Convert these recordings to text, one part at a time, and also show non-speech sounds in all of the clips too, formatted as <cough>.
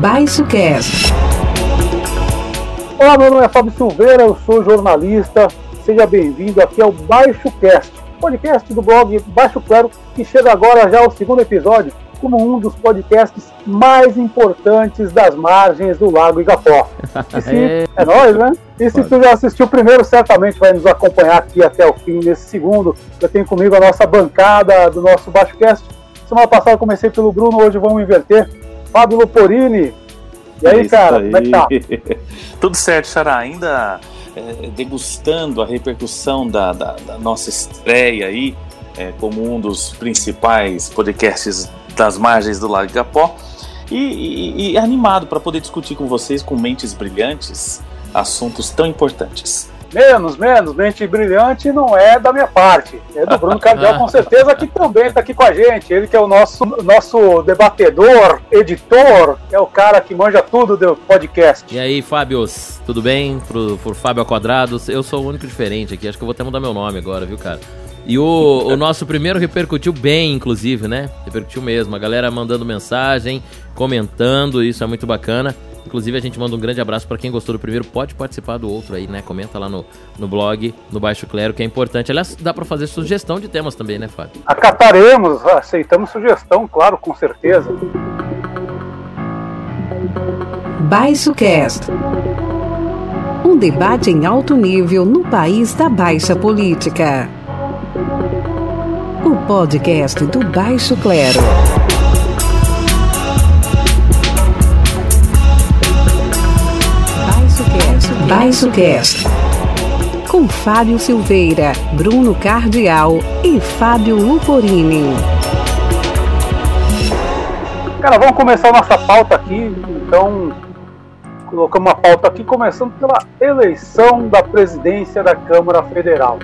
Baixo Cast. Olá, meu nome é Fábio Silveira, eu sou jornalista. Seja bem-vindo aqui ao Baixo Cast, podcast do blog Baixo Claro, que chega agora já ao segundo episódio como um dos podcasts mais importantes das margens do Lago Igapó. <laughs> E se, é, é nóis, né? E se tu já assistiu o primeiro, certamente vai nos acompanhar aqui até o fim nesse segundo. Eu tenho comigo a nossa bancada do nosso Baixo Cast. Semana passada comecei pelo Bruno, hoje vamos inverter. Fábio Luporini. E aí, cara, aí. como é que tá? <laughs> Tudo certo, Xará. Ainda é, degustando a repercussão da, da, da, nossa estreia aí, é, como um dos principais podcasts das margens do Lago Gapó. E, e, e animado para poder discutir com vocês, com mentes brilhantes, assuntos tão importantes. Menos, menos, mente brilhante não é da minha parte. É do Bruno Cardial, com certeza, que também está aqui com a gente. Ele que é o nosso, nosso debatedor, editor, é o cara que manja tudo do podcast. E aí, Fábios, tudo bem? Pro, pro Fábio Quadrados, eu sou o único diferente aqui, acho que eu vou até mudar meu nome agora, viu, cara? E o, o nosso primeiro repercutiu bem, inclusive, né? Repercutiu mesmo. A galera mandando mensagem, comentando, isso é muito bacana. Inclusive, a gente manda um grande abraço para quem gostou do primeiro. Pode participar do outro aí, né? Comenta lá no, no blog, no Baixo Clero, que é importante. Aliás, dá para fazer sugestão de temas também, né, Fábio? Acataremos, aceitamos sugestão, claro, com certeza. Baixo Cast. Um debate em alto nível no país da baixa política. O podcast do Baixo Clero. Baixo Cast. Com Fábio Silveira, Bruno Cardial e Fábio Luporini. Cara, vamos começar nossa pauta aqui. Então, colocamos uma pauta aqui, começando pela eleição da presidência da Câmara Federal.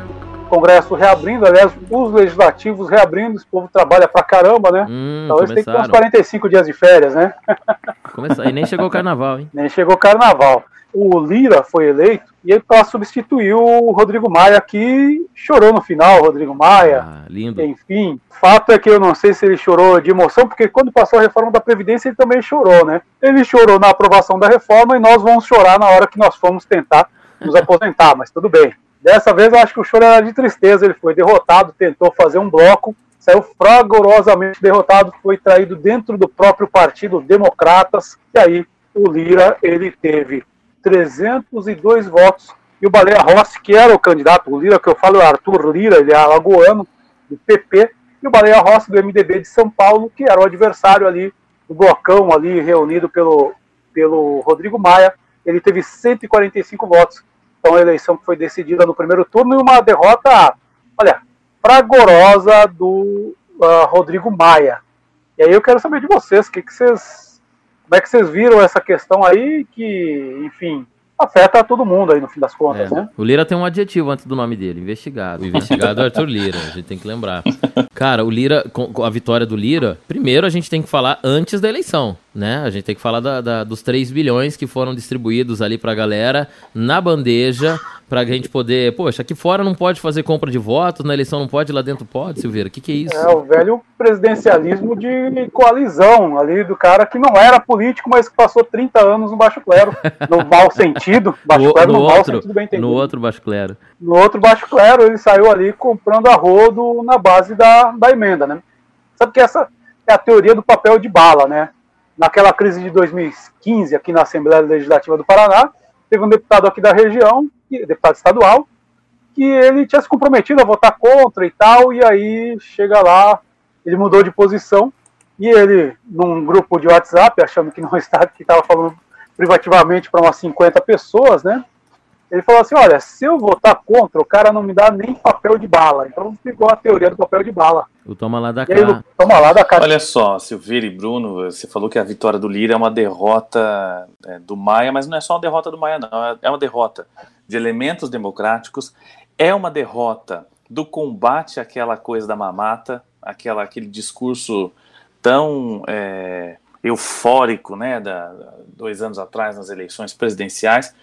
Congresso reabrindo, aliás, os legislativos reabrindo, esse povo trabalha pra caramba, né? Hum, Talvez tem que ter uns 45 dias de férias, né? <laughs> Começar. E nem chegou o carnaval, hein? Nem chegou o carnaval o Lira foi eleito e ele para substituir o Rodrigo Maia, que chorou no final, Rodrigo Maia. Ah, lindo. Enfim, fato é que eu não sei se ele chorou de emoção, porque quando passou a reforma da Previdência ele também chorou, né? Ele chorou na aprovação da reforma e nós vamos chorar na hora que nós formos tentar nos aposentar, mas tudo bem. Dessa vez eu acho que o choro era de tristeza, ele foi derrotado, tentou fazer um bloco, saiu fragorosamente derrotado, foi traído dentro do próprio partido Democratas, e aí o Lira ele teve 302 votos. E o Baleia Rossi, que era o candidato, o Lira que eu falo é Arthur Lira, ele é alagoano, do PP, e o Baleia Rossi, do MDB de São Paulo, que era o adversário ali do blocão ali reunido pelo, pelo Rodrigo Maia, ele teve 145 votos. Então a eleição foi decidida no primeiro turno e uma derrota, olha, fragorosa do uh, Rodrigo Maia. E aí eu quero saber de vocês, o que, que vocês como é que vocês viram essa questão aí que, enfim, afeta todo mundo aí no fim das contas, é. né? O Lira tem um adjetivo antes do nome dele, investigado. O investigado é Arthur Lira, a gente tem que lembrar. Cara, o Lira, com a vitória do Lira, primeiro a gente tem que falar antes da eleição, né? A gente tem que falar da, da, dos 3 bilhões que foram distribuídos ali pra galera na bandeja pra gente poder. Poxa, aqui fora não pode fazer compra de votos, na eleição não pode, lá dentro pode, Silveira. O que, que é isso? É o velho presidencialismo de coalizão ali, do cara que não era político, mas que passou 30 anos no Baixo Clero, <laughs> no mau sentido. Baixo no, Clero no, no outro, mau sentido bem entendido. No outro Baixo Clero. No outro Baixo Clero, ele saiu ali comprando a rodo na base da, da emenda, né? Sabe que essa é a teoria do papel de bala, né? Naquela crise de 2015, aqui na Assembleia Legislativa do Paraná, teve um deputado aqui da região deputado estadual, que ele tinha se comprometido a votar contra e tal, e aí chega lá, ele mudou de posição, e ele, num grupo de WhatsApp, achando que não <laughs> estava, que estava falando privativamente para umas 50 pessoas, né? Ele falou assim: olha, se eu votar contra, o cara não me dá nem papel de bala. Então ficou a teoria do papel de bala. O toma lá da cá. Toma lá da cá. Olha só, Silveira e Bruno, você falou que a vitória do Lira é uma derrota é, do Maia, mas não é só uma derrota do Maia, não. É uma derrota de elementos democráticos, é uma derrota do combate àquela coisa da mamata, aquela, aquele discurso tão é, eufórico, né, da, dois anos atrás nas eleições presidenciais,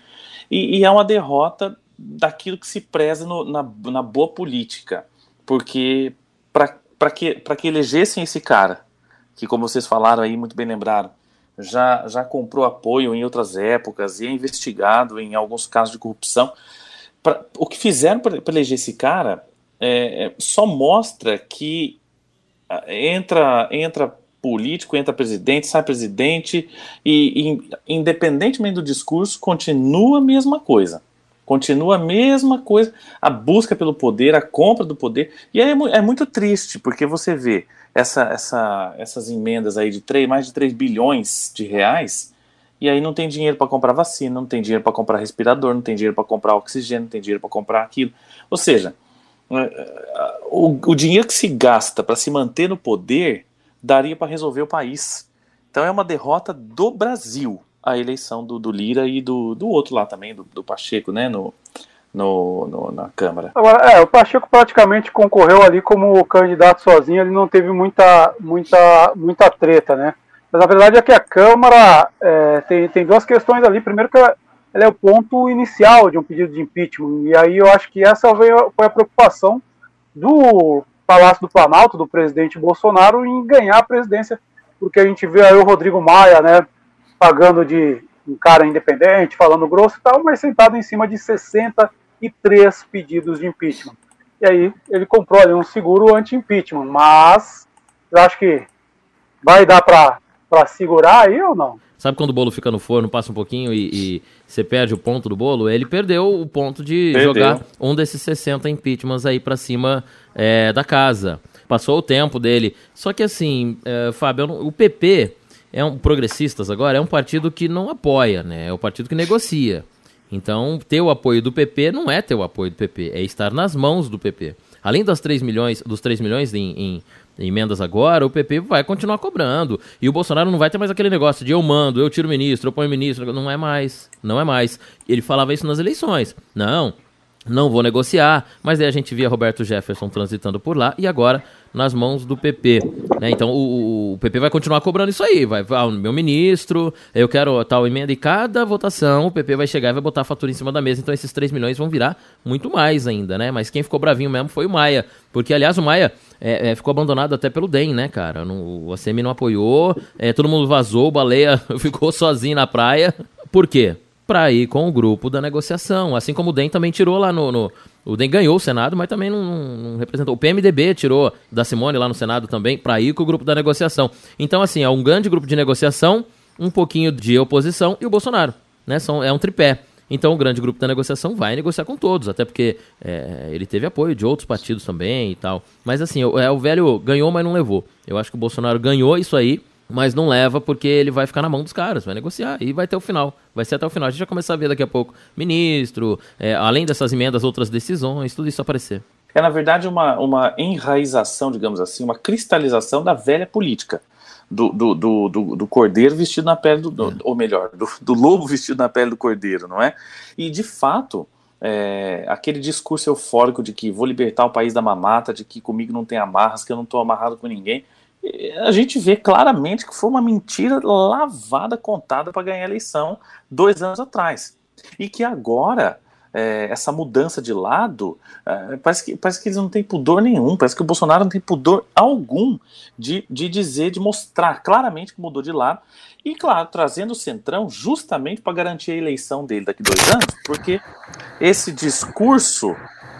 e, e é uma derrota daquilo que se preza no, na, na boa política. porque para que, que elegessem esse cara, que como vocês falaram aí, muito bem lembraram, já, já comprou apoio em outras épocas e é investigado em alguns casos de corrupção. Pra, o que fizeram para eleger esse cara é, é, só mostra que entra, entra político, entra presidente, sai presidente, e, e independentemente do discurso, continua a mesma coisa. Continua a mesma coisa, a busca pelo poder, a compra do poder. E é, é muito triste, porque você vê essa, essa, essas emendas aí de 3, mais de 3 bilhões de reais, e aí não tem dinheiro para comprar vacina, não tem dinheiro para comprar respirador, não tem dinheiro para comprar oxigênio, não tem dinheiro para comprar aquilo. Ou seja, é, é, o, o dinheiro que se gasta para se manter no poder daria para resolver o país. Então é uma derrota do Brasil a eleição do, do Lira e do, do outro lá também, do, do Pacheco, né, no, no, no, na Câmara. Agora, é, o Pacheco praticamente concorreu ali como candidato sozinho, ele não teve muita, muita, muita treta, né? Mas a verdade é que a Câmara é, tem, tem duas questões ali. Primeiro que ela, ela, é o ponto inicial de um pedido de impeachment, e aí eu acho que essa foi a preocupação do Palácio do Planalto, do presidente Bolsonaro, em ganhar a presidência, porque a gente vê aí o Rodrigo Maia, né, pagando de um cara independente, falando grosso e tal, mas sentado em cima de 63 pedidos de impeachment. E aí ele comprou ali um seguro anti-impeachment, mas eu acho que vai dar para segurar aí ou não? Sabe quando o bolo fica no forno, passa um pouquinho e, e você perde o ponto do bolo? Ele perdeu o ponto de perdeu. jogar um desses 60 impeachments aí para cima é, da casa. Passou o tempo dele. Só que assim, é, Fábio, o PP é um progressistas agora é um partido que não apoia, né? É o partido que negocia. Então, ter o apoio do PP não é ter o apoio do PP, é estar nas mãos do PP. Além das 3 milhões, dos 3 milhões em, em emendas agora, o PP vai continuar cobrando. E o Bolsonaro não vai ter mais aquele negócio de eu mando, eu tiro ministro, eu ponho ministro. Não é mais. Não é mais. Ele falava isso nas eleições. Não, não vou negociar, mas aí a gente via Roberto Jefferson transitando por lá e agora nas mãos do PP. Né? Então o, o, PP vai continuar cobrando isso aí, vai, ah, meu ministro, eu quero tal emenda e cada votação o PP vai chegar e vai botar a fatura em cima da mesa, então esses 3 milhões vão virar muito mais ainda, né? Mas quem ficou bravinho mesmo foi o Maia, porque aliás o Maia é, é, ficou abandonado até pelo DEM, né, cara? No, o ACM não apoiou, é, todo mundo vazou, o Baleia <laughs> ficou sozinho na praia. Por quê? Para ir com o grupo da negociação. Assim como o DEM também tirou lá no. no o DEM ganhou o Senado, mas também não, não, representou. O PMDB tirou da Simone lá no Senado também para ir com o grupo da negociação. Então, assim, é um grande grupo de negociação, um pouquinho de oposição e o Bolsonaro. Né? São, é um tripé. Então o grande grupo da negociação vai negociar com todos, até porque é, ele teve apoio de outros partidos também e tal. Mas assim, é, o velho ganhou, mas não levou. Eu acho que o Bolsonaro ganhou isso aí mas não leva porque ele vai ficar na mão dos caras, vai negociar e vai até o final. Vai ser até o final. A gente vai começar a ver daqui a pouco ministro, é, além dessas emendas, outras decisões, tudo isso aparecer. É, na verdade, uma, uma enraização, digamos assim, uma cristalização da velha política. Do, do, do, do, do cordeiro vestido na pele do, do é. ou melhor, do, do lobo vestido na pele do cordeiro, não é? E de fato, é, aquele discurso eufórico de que vou libertar o país da mamata, de que comigo não tem amarras, que eu não estou amarrado com ninguém, a gente vê claramente que foi uma mentira lavada, contada para ganhar a eleição dois anos atrás. E que agora, é, essa mudança de lado, é, parece, que, parece que eles não têm pudor nenhum, parece que o Bolsonaro não tem pudor algum de, de dizer, de mostrar claramente que mudou de lado. E, claro, trazendo o Centrão justamente para garantir a eleição dele daqui dois anos, porque esse discurso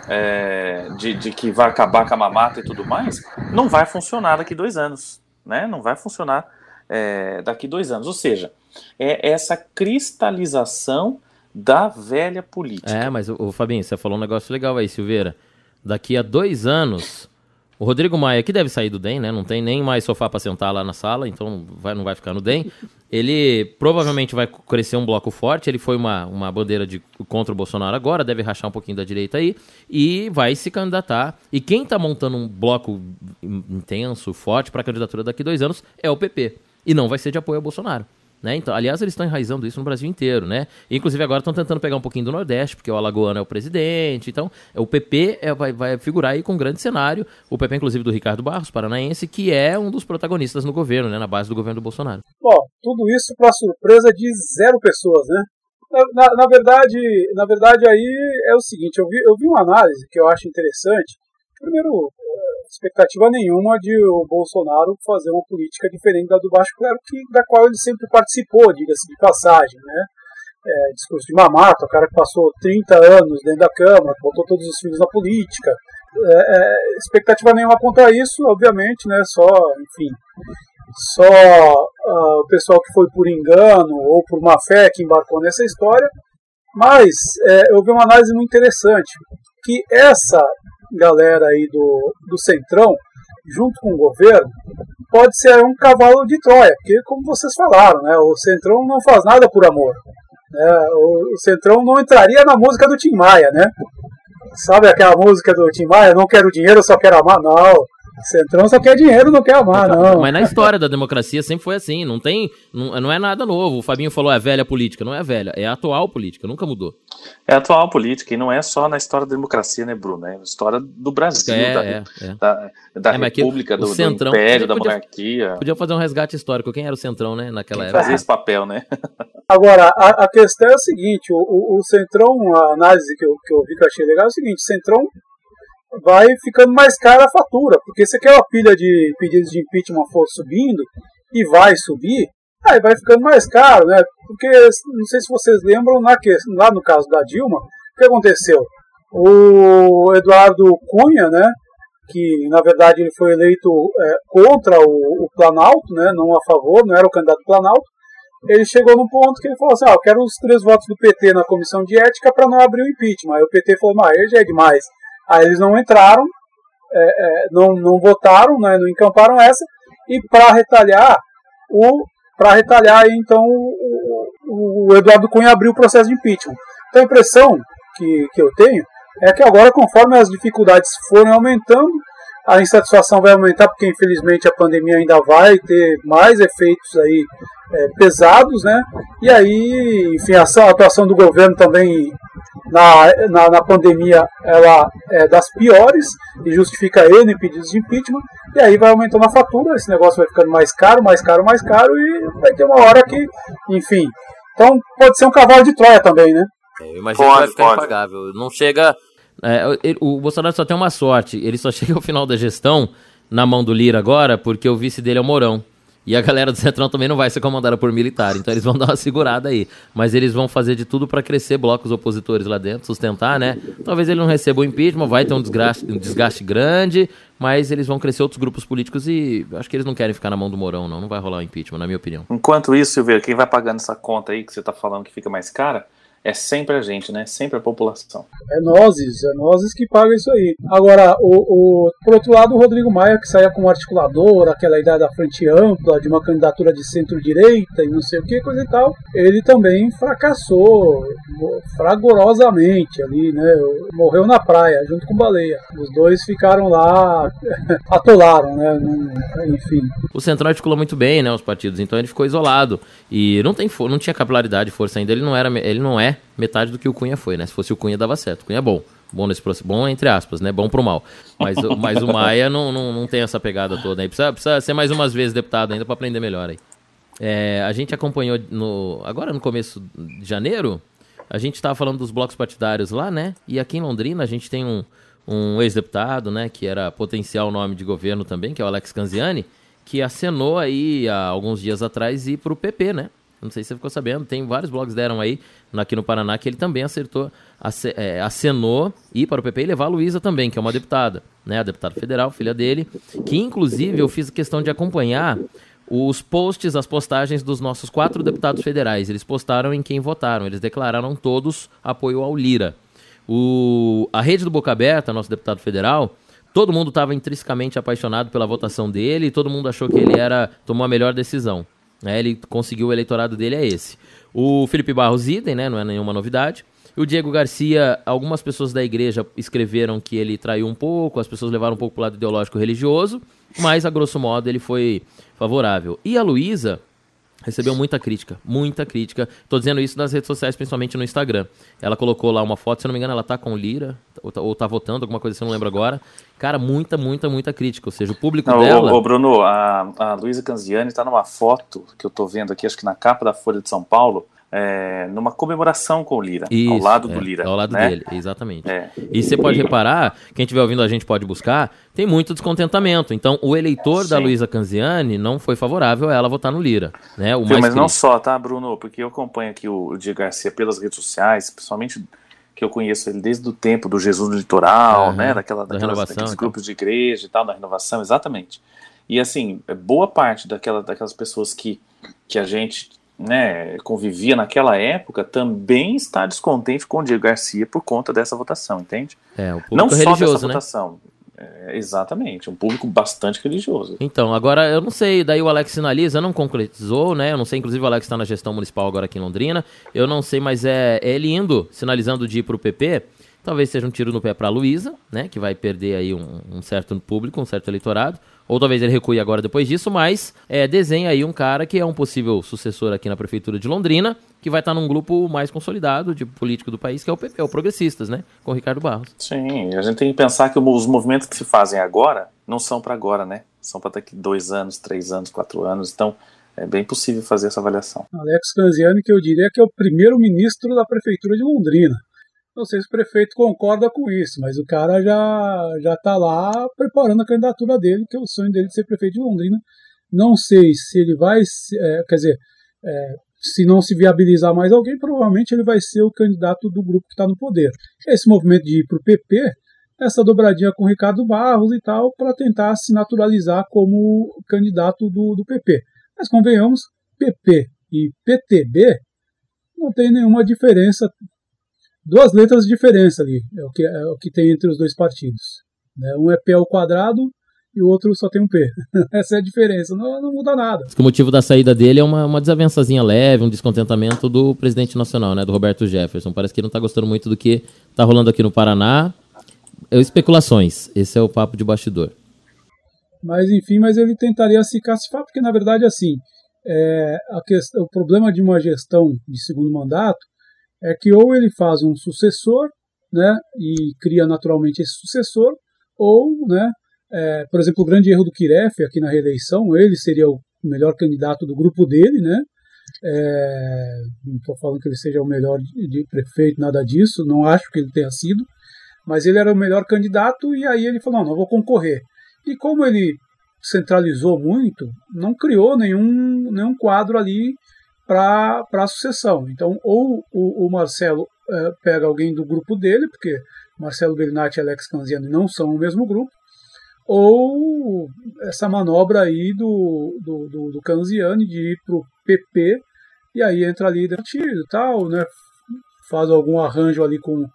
é, de, de, que vai acabar com a mamata e tudo mais, não vai funcionar daqui dois anos, né? Não vai funcionar é, daqui dois anos. Ou seja, é essa cristalização da velha política. É, mas o, Fabinho, você falou um negócio legal aí, Silveira. Daqui a dois anos o Rodrigo Maia, que deve sair do DEM, né? Não tem nem mais sofá para sentar lá na sala, então vai, não vai ficar no DEM. Ele provavelmente vai crescer um bloco forte. Ele foi uma, uma bandeira de, contra o Bolsonaro agora, deve rachar um pouquinho da direita aí, e vai se candidatar. E quem está montando um bloco intenso, forte para a candidatura daqui dois anos é o PP. E não vai ser de apoio ao Bolsonaro. Né? Então, aliás, eles estão enraizando isso no Brasil inteiro, né? Inclusive agora estão tentando pegar um pouquinho do Nordeste, porque o Alagoano é o presidente. Então, o PP é, vai, vai figurar aí com um grande cenário. O PP, inclusive, do Ricardo Barros, paranaense, que é um dos protagonistas no governo, né? Na base do governo do Bolsonaro. Bom, tudo isso para surpresa de zero pessoas, né? Na, na, na, verdade, na verdade aí é o seguinte, eu vi, eu vi uma análise que eu acho interessante, Primeiro, expectativa nenhuma de o Bolsonaro fazer uma política diferente da do Baixo Clero, que, da qual ele sempre participou, diga-se de passagem, né? É, discurso de mamata, o cara que passou 30 anos dentro da Câmara, botou todos os filhos na política. É, é, expectativa nenhuma quanto a isso, obviamente, né? Só, enfim, só uh, o pessoal que foi por engano ou por má fé que embarcou nessa história. Mas é, eu vi uma análise muito interessante, que essa galera aí do, do Centrão, junto com o governo, pode ser um cavalo de Troia, porque como vocês falaram, né, o Centrão não faz nada por amor. Né, o, Centrão não entraria na música do Tim Maia, né? Sabe aquela música do Tim Maia, não quero dinheiro, só quero amar? Não, Centrão só quer dinheiro, não quer amar, não. Mas na história da democracia sempre foi assim, não tem, não, não é nada novo. O Fabinho falou é velha política, não é velha, é a atual política, nunca mudou. É a atual política e não é só na história da democracia, né, Bruno? É a história do Brasil, é, da, é, é. da, da é, República, do, Centrão, do Império, da monarquia. Podia fazer um resgate histórico. Quem era o Centrão, né, naquela Quem época? Fazia esse papel, né? <laughs> Agora, a, a, questão é a seguinte, o, o, o Centrão, a análise que eu, que eu vi que eu achei legal é o seguinte, o Centrão vai ficando mais cara a fatura, porque se aquela pilha de pedidos de impeachment for subindo, e vai subir, aí vai ficando mais caro, né? Porque, não sei se vocês lembram, na que, lá no caso da Dilma, o que aconteceu? O Eduardo Cunha, né, que na verdade ele foi eleito é, contra o, o, Planalto, né, não a favor, não era o candidato Planalto, ele chegou num ponto que ele falou assim, ah, eu quero os três votos do PT na comissão de ética para não abrir o impeachment. Aí o PT falou, mas aí já é demais. Aí eles não entraram, é, é, não, não votaram, né, não encamparam essa, e para retalhar, o para retalhar então o, o, Eduardo Cunha abriu o processo de impeachment. Então a impressão que, que eu tenho é que agora, conforme as dificuldades forem aumentando, a insatisfação vai aumentar, porque infelizmente a pandemia ainda vai ter mais efeitos aí é, pesados, né? E aí, enfim, a atuação do governo também na, na, na, pandemia ela é das piores e justifica N pedidos de impeachment, e aí vai aumentando a fatura, esse negócio vai ficando mais caro, mais caro, mais caro, e vai ter uma hora que, enfim. Então pode ser um cavalo de Troia também, né? É, eu imagino pode, que vai ficar pode. impagável. Não chega. É, o Bolsonaro só tem uma sorte, ele só <laughs> chega ao final da gestão na mão do Lira agora, porque o vice dele é o Mourão. E a galera do Centrão também não vai ser comandada por militar, então eles vão <laughs> dar uma segurada aí. Mas eles vão fazer de tudo para crescer blocos opositores lá dentro, sustentar, né? Talvez ele não receba o impeachment, vai ter um desgaste, um desgaste grande, mas eles vão crescer outros grupos políticos e acho que eles não querem ficar na mão do Mourão, não. Não vai rolar o impeachment, na minha opinião. Enquanto isso, Silveira, quem vai pagando essa conta aí que você tá falando que fica mais cara é sempre a gente, né? Sempre a população. É nozes, é nozes que pagam isso aí. Agora, o, o, por outro lado, o Rodrigo Maia, que saía como articulador, aquela ideia da frente ampla, de uma candidatura de centro-direita e não sei o que, coisa e tal, ele também fracassou fragorosamente ali, né? Morreu na praia, junto com Baleia. Os dois ficaram lá, <laughs> atolaram, né? Enfim. O Centrão articulou muito bem, né? Os partidos, então ele ficou isolado. E não, tem, não tinha capilaridade, força ainda. Ele não, era, ele não é metade do que o Cunha foi, né? Se fosse o Cunha, dava certo. O Cunha é bom. Bom nesse processo. Bom, entre aspas, né? Bom pro mal. Mas, mas o Maia não, não, não tem essa pegada toda aí. Precisa, precisa ser mais umas vezes deputado ainda para aprender melhor aí. É, a gente acompanhou no, agora no começo de janeiro, a gente estava falando dos blocos partidários lá, né? E aqui em Londrina a gente tem um, um ex-deputado, né? Que era potencial nome de governo também, que é o Alex Canziani, que acenou aí há alguns dias atrás ir para o PP, né? Não sei se você ficou sabendo, tem vários blogs deram aí aqui no Paraná que ele também acertou, é, acenou ir para o PP e levar a Luísa também, que é uma deputada, né? A deputada federal, filha dele, que inclusive eu fiz questão de acompanhar os posts, as postagens dos nossos quatro deputados federais. Eles postaram em quem votaram, eles declararam todos apoio ao Lira. O, a rede do Boca Aberta, nosso deputado federal, todo mundo estava intrinsecamente apaixonado pela votação dele, todo mundo achou que ele era tomou a melhor decisão. Né? Ele conseguiu o eleitorado dele é esse. O Felipe Barros idem, né? Não é nenhuma novidade. O Diego Garcia, algumas pessoas da igreja escreveram que ele traiu um pouco, as pessoas levaram um pouco para o lado ideológico religioso, mas a grosso modo ele foi favorável. E a Luísa recebeu muita crítica, muita crítica. Tô dizendo isso nas redes sociais, principalmente no Instagram. Ela colocou lá uma foto, se não me engano, ela tá com Lira, ou tá, ou tá votando, alguma coisa assim, eu não lembro agora. Cara, muita, muita, muita crítica. Ou seja, o público não, dela. Ô, ô Bruno, a, a Luísa Canziani tá numa foto que eu tô vendo aqui, acho que na capa da Folha de São Paulo é, numa comemoração com o Lira, Isso, ao lado é, do Lira. Ao lado né? dele, exatamente. É. E você pode reparar, quem estiver ouvindo a gente pode buscar, tem muito descontentamento. Então, o eleitor Sim. da Luísa Canziani não foi favorável a ela votar no Lira. Né? O Viu, mas não só, tá, Bruno? Porque eu acompanho aqui o, Diego Garcia pelas redes sociais, principalmente que eu conheço ele desde o tempo do Jesus no Litoral, né? Daquela, da daquelas, daqueles então. grupos de igreja e tal, da renovação, exatamente. E assim, boa parte daquela, daquelas pessoas que, que a gente né, convivia naquela época também está descontente com o Diego Garcia por conta dessa votação, entende? É, o público Não religioso, só dessa né? votação. É, exatamente, um público bastante religioso. Então, agora eu não sei, daí o Alex sinaliza, não concretizou, né? Eu não sei, inclusive o Alex está na gestão municipal agora aqui em Londrina. Eu não sei, mas é, é ele indo, sinalizando de ir para o PP. Talvez seja um tiro no pé para a Luísa, né? Que vai perder aí um, um certo público, um certo eleitorado ou talvez ele recue agora depois disso, mas é, desenha aí um cara que é um possível sucessor aqui na Prefeitura de Londrina, que vai estar num grupo mais consolidado de político do país, que é o PP, o Progressistas, né? Com o Ricardo Barros. Sim, a gente tem que pensar que os movimentos que se fazem agora não são para agora, né? São para daqui dois anos, três anos, quatro anos. Então, é bem possível fazer essa avaliação. Alex Canziani, que eu diria que é o primeiro ministro da Prefeitura de Londrina. Não sei se o prefeito concorda com isso, mas o cara já já está lá preparando a candidatura dele, que é o sonho dele de ser prefeito de Londrina. Não sei se ele vai, é, quer dizer, é, se não se viabilizar mais alguém, provavelmente ele vai ser o candidato do grupo que está no poder. Esse movimento de ir para o PP, essa dobradinha com o Ricardo Barros e tal, para tentar se naturalizar como candidato do, do PP. Mas convenhamos, PP e PTB não tem nenhuma diferença duas letras de diferença ali, é o que, é o que tem entre os dois partidos. Né? Um é P ao quadrado e o outro só tem um P. <laughs> Essa é a diferença, não, não muda nada. O motivo da saída dele é uma, uma desavençazinha leve, um descontentamento do presidente nacional, né, do Roberto Jefferson. Parece que ele não está gostando muito do que está rolando aqui no Paraná. É especulações, esse é o papo de bastidor. Mas enfim, mas ele tentaria se classificar, porque na verdade assim, é, a questão, o problema de uma gestão de segundo mandato é que ou ele faz um sucessor, né, e cria naturalmente esse sucessor, ou, né, é, por exemplo, o grande erro do Kiref aqui na reeleição, ele seria o melhor candidato do grupo dele, né, é, não estou falando que ele seja o melhor de, de prefeito, nada disso, não acho que ele tenha sido, mas ele era o melhor candidato e aí ele falou, não, não vou concorrer. E como ele centralizou muito, não criou nenhum, nenhum quadro ali para a sucessão. Então, ou o, o Marcelo é, pega alguém do grupo dele, porque Marcelo Bernatti e Alex Canziani não são o mesmo grupo, ou essa manobra aí do, do, do, do Canziani de ir para o PP, e aí entra ali partido e tal, né? faz algum arranjo ali com,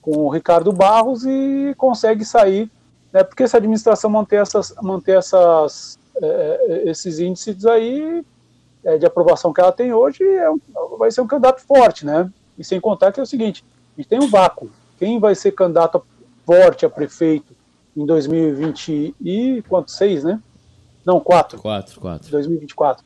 com o Ricardo Barros e consegue sair, né? porque se a administração manter, essas, manter essas, é, esses índices aí, é, de aprovação que ela tem hoje, é um, vai ser um candidato forte, né? E sem contar que é o seguinte, a gente tem um vácuo. Quem vai ser candidato forte a prefeito em 2020 e quanto? Seis, né? Não, quatro. Quatro, quatro. 2024.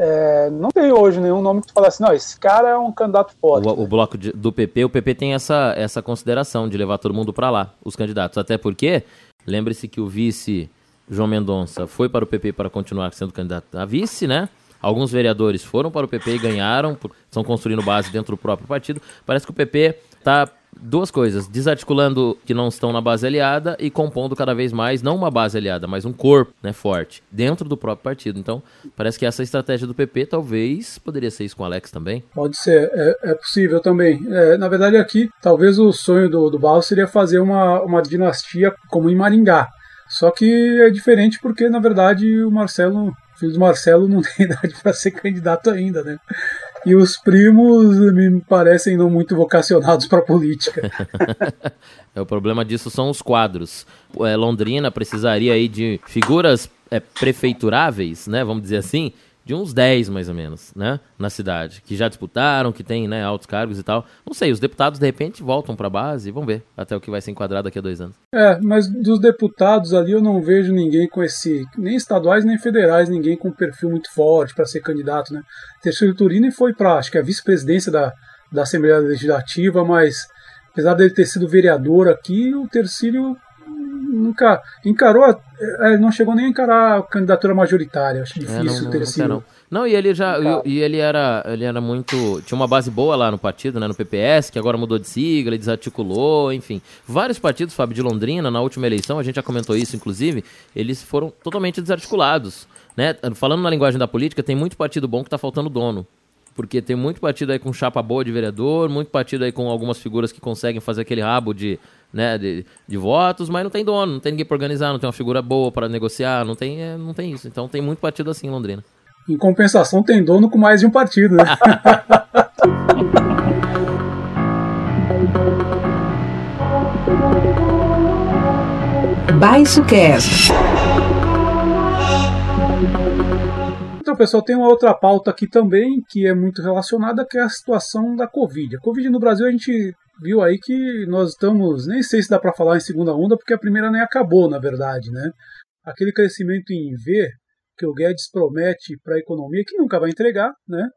É, não tem hoje nenhum nome que tu fala assim, não, esse cara é um candidato forte. O, o bloco de, do PP, o PP tem essa, essa consideração de levar todo mundo para lá, os candidatos. Até porque, lembre-se que o vice João Mendonça foi para o PP para continuar sendo candidato a vice, né? Alguns vereadores foram para o PP e ganharam, estão construindo base dentro do próprio partido. Parece que o PP está duas coisas, desarticulando que não estão na base aliada e compondo cada vez mais, não uma base aliada, mas um corpo né, forte dentro do próprio partido. Então, parece que essa estratégia do PP talvez poderia ser isso com o Alex também. Pode ser, é, é possível também. É, na verdade, aqui, talvez o sonho do, do Barros seria fazer uma, uma dinastia como em Maringá. Só que é diferente porque, na verdade, o Marcelo filho do Marcelo não <laughs> tem idade para ser candidato ainda, né? E os primos me parecem não muito vocacionados para política. <laughs> é, o problema disso são os quadros. É, Londrina precisaria aí de figuras é, prefeituráveis, né? Vamos dizer assim, de uns 10 mais ou menos, né, na cidade, que já disputaram, que tem, né, altos cargos e tal. Não sei, os deputados de repente voltam para a base, vamos ver até o que vai ser enquadrado daqui a dois anos. É, mas dos deputados ali eu não vejo ninguém com esse, nem estaduais nem federais, ninguém com um perfil muito forte para ser candidato, né. Terceiro Turini foi para, acho que a vice-presidência da, da Assembleia Legislativa, mas apesar dele ter sido vereador aqui, o Tercílio nunca encarou, é, não chegou nem a encarar a candidatura majoritária. Acho difícil é, não, ter sido. Não, e ele já. E, e, ele era. Ele era muito. Tinha uma base boa lá no partido, né? No PPS, que agora mudou de sigla, ele desarticulou, enfim. Vários partidos, Fábio, de Londrina, na última eleição, a gente já comentou isso, inclusive, eles foram totalmente desarticulados. Né? Falando na linguagem da política, tem muito partido bom que tá faltando dono porque tem muito partido aí com chapa boa de vereador, muito partido aí com algumas figuras que conseguem fazer aquele rabo de, né, de, de votos, mas não tem dono, não tem ninguém para organizar, não tem uma figura boa para negociar, não tem, é, não tem isso. Então tem muito partido assim em Londrina. Em compensação, tem dono com mais de um partido, né? <laughs> Baixo Cast. Então, pessoal, tem uma outra pauta aqui também que é muito relacionada, que é a situação da Covid. A Covid no Brasil a gente viu aí que nós estamos, nem sei se dá para falar em segunda onda, porque a primeira nem acabou, na verdade, né? Aquele crescimento em V que o Guedes promete para a economia, que nunca vai entregar, né?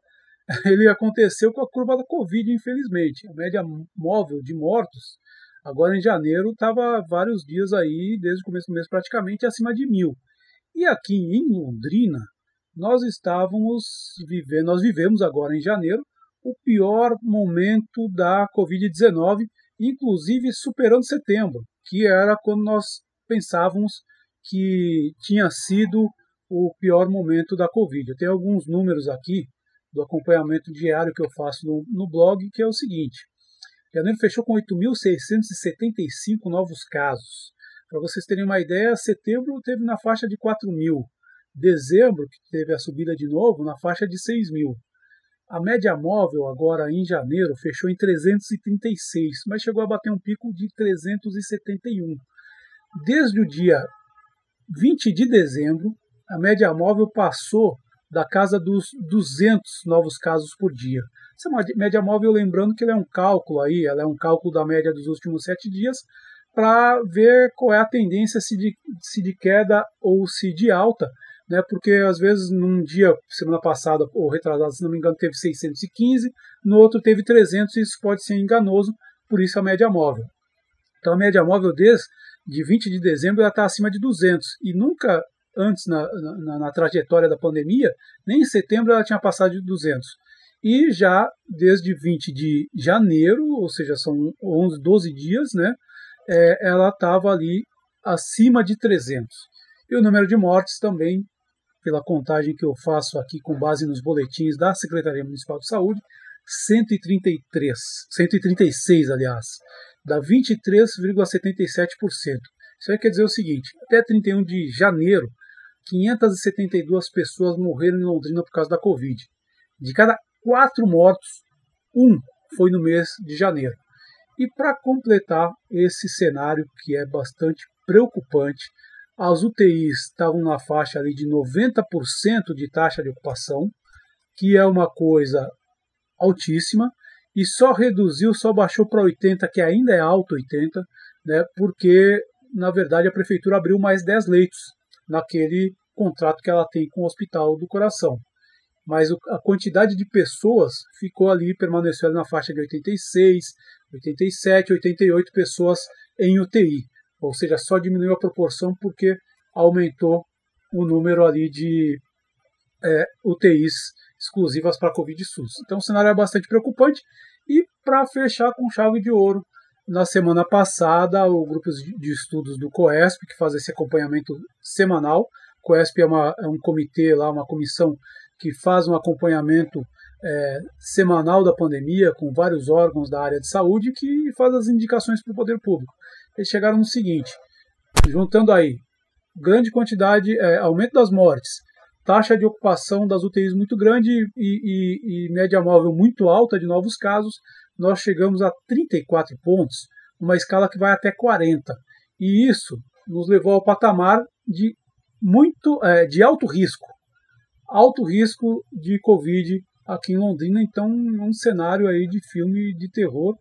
<laughs> Ele aconteceu com a curva da Covid, infelizmente. A média móvel de mortos, agora em janeiro, estava vários dias aí, desde o começo do mês praticamente, acima de mil. E aqui em Londrina, nós estávamos vivendo, nós vivemos agora em janeiro o pior momento da Covid-19, inclusive superando setembro, que era quando nós pensávamos que tinha sido o pior momento da Covid. Eu tenho alguns números aqui do acompanhamento diário que eu faço no, no blog, que é o seguinte: janeiro fechou com 8.675 novos casos. Para vocês terem uma ideia, setembro teve na faixa de 4 mil. Dezembro, que teve a subida de novo, na faixa de 6 mil. A média móvel agora em janeiro fechou em 336, mas chegou a bater um pico de 371. Desde o dia 20 de dezembro, a média móvel passou da casa dos 200 novos casos por dia. Essa média móvel, lembrando que ela é um cálculo aí, ela é um cálculo da média dos últimos sete dias, para ver qual é a tendência se de, se de queda ou se de alta né? Porque às vezes num dia, semana passada ou retrasado, se não me engano, teve 615, no outro teve 300, e isso pode ser enganoso, por isso a média móvel. Então a média móvel desde de 20 de dezembro ela está acima de 200 e nunca antes na, na, na, trajetória da pandemia, nem em setembro ela tinha passado de 200. E já desde 20 de janeiro, ou seja, são 11, 12 dias, né, é, ela estava ali acima de 300. E o número de mortes também pela contagem que eu faço aqui com base nos boletins da Secretaria Municipal de Saúde, 133, 136, aliás, dá 23,77%. Isso aí quer dizer o seguinte: até 31 de janeiro, 572 pessoas morreram em Londrina por causa da Covid. De cada quatro mortos, um foi no mês de janeiro. E para completar esse cenário que é bastante preocupante, as UTIs estavam na faixa ali de 90% de taxa de ocupação, que é uma coisa altíssima, e só reduziu, só baixou para 80, que ainda é alto 80, né, porque na verdade a prefeitura abriu mais 10 leitos naquele contrato que ela tem com o Hospital do Coração. Mas a quantidade de pessoas ficou ali, permaneceu ali na faixa de 86, 87, 88 pessoas em UTI ou seja, só diminuiu a proporção porque aumentou o número ali de é, UTIs exclusivas para Covid SUS. Então o cenário é bastante preocupante. E para fechar com chave de ouro, na semana passada, o grupo de estudos do COESP, que faz esse acompanhamento semanal, COESP é, uma, é um comitê lá, uma comissão que faz um acompanhamento é, semanal da pandemia com vários órgãos da área de saúde que faz as indicações para o poder público eles chegaram no seguinte, juntando aí grande quantidade, é, aumento das mortes, taxa de ocupação das UTIs muito grande e, e, e, média móvel muito alta de novos casos, nós chegamos a 34 pontos, uma escala que vai até 40. E isso nos levou ao patamar de muito é, de alto risco, alto risco de Covid aqui em Londrina. Então, um cenário aí de filme de terror.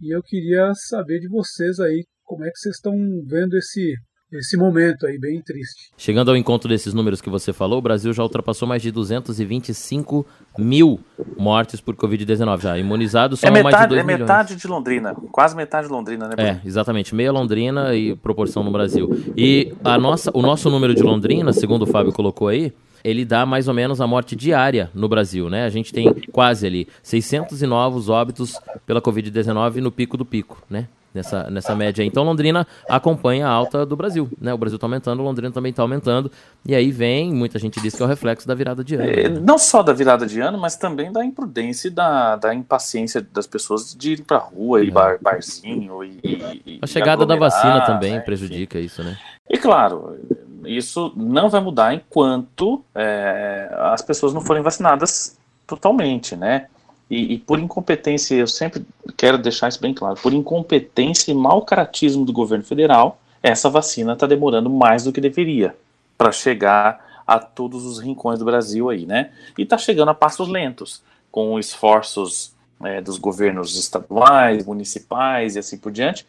E eu queria saber de vocês aí como é que vocês estão vendo esse, esse momento aí bem triste. Chegando ao encontro desses números que você falou, o Brasil já ultrapassou mais de 225 mil mortes por Covid-19 já. Imunizados são é metade, mais de 2 É milhões. metade de Londrina, quase metade de Londrina, né? Bruno? É, exatamente, meia Londrina e proporção no Brasil. E a nossa, o nosso número de Londrina, segundo o Fábio colocou aí, ele dá mais ou menos a morte diária no Brasil, né? A gente tem quase ali 600 novos óbitos pela Covid-19 no pico do pico, né? Nessa, nessa média. Então Londrina acompanha a alta do Brasil, né? O Brasil está aumentando, Londrina também está aumentando. E aí vem, muita gente diz que é o reflexo da virada de ano. É, né? Não só da virada de ano, mas também da imprudência e da, da impaciência das pessoas de ir para rua e é. bar, barzinho e, e A chegada da vacina também né? prejudica Enfim. isso, né? E claro, isso não vai mudar enquanto é, as pessoas não forem vacinadas totalmente, né? E, e, por incompetência, eu sempre quero deixar isso bem claro, por incompetência e mau caratismo do governo federal, essa vacina está demorando mais do que deveria para chegar a todos os rincões do Brasil aí, né? E está chegando a passos lentos, com esforços é, dos governos estaduais, municipais e assim por diante.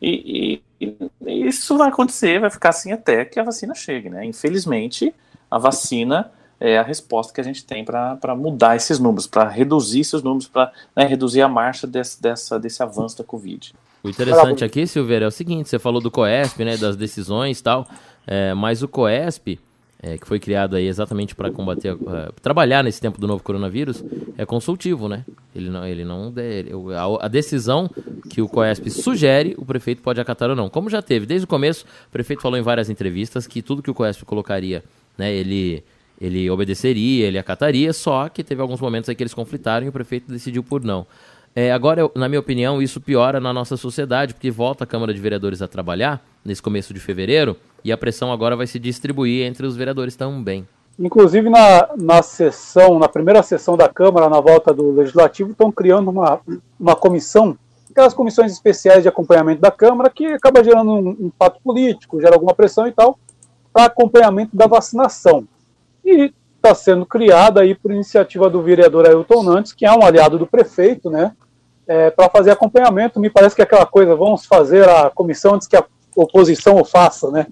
E, e, e, isso vai acontecer, vai ficar assim até que a vacina chegue, né? Infelizmente, a vacina é a resposta que a gente tem para mudar esses números, para reduzir esses números, para né, reduzir a marcha desse, dessa, desse avanço da Covid. O interessante aqui, Silveira, é o seguinte: você falou do COESP, né, das decisões e tal, é, mas o COESP, é, que foi criado aí exatamente para combater, trabalhar nesse tempo do novo coronavírus, é consultivo, né? Ele não, ele não, ele, a, a, decisão que o COESP sugere, o prefeito pode acatar ou não. Como já teve desde o começo, o prefeito falou em várias entrevistas que tudo que o COESP colocaria, né, ele ele obedeceria, ele acataria, só que teve alguns momentos aí que eles conflitaram e o prefeito decidiu por não. É, agora, na minha opinião, isso piora na nossa sociedade, porque volta a Câmara de Vereadores a trabalhar nesse começo de fevereiro e a pressão agora vai se distribuir entre os vereadores também. Inclusive, na, na sessão, na primeira sessão da Câmara, na volta do Legislativo, estão criando uma, uma comissão, aquelas comissões especiais de acompanhamento da Câmara, que acaba gerando um, um político, gera alguma pressão e tal, para acompanhamento da vacinação e está sendo criada aí por iniciativa do vereador Ailton Nantes, que é um aliado do prefeito, né, é, para fazer acompanhamento. Me parece que é aquela coisa, vamos fazer a comissão antes que a oposição o faça, né?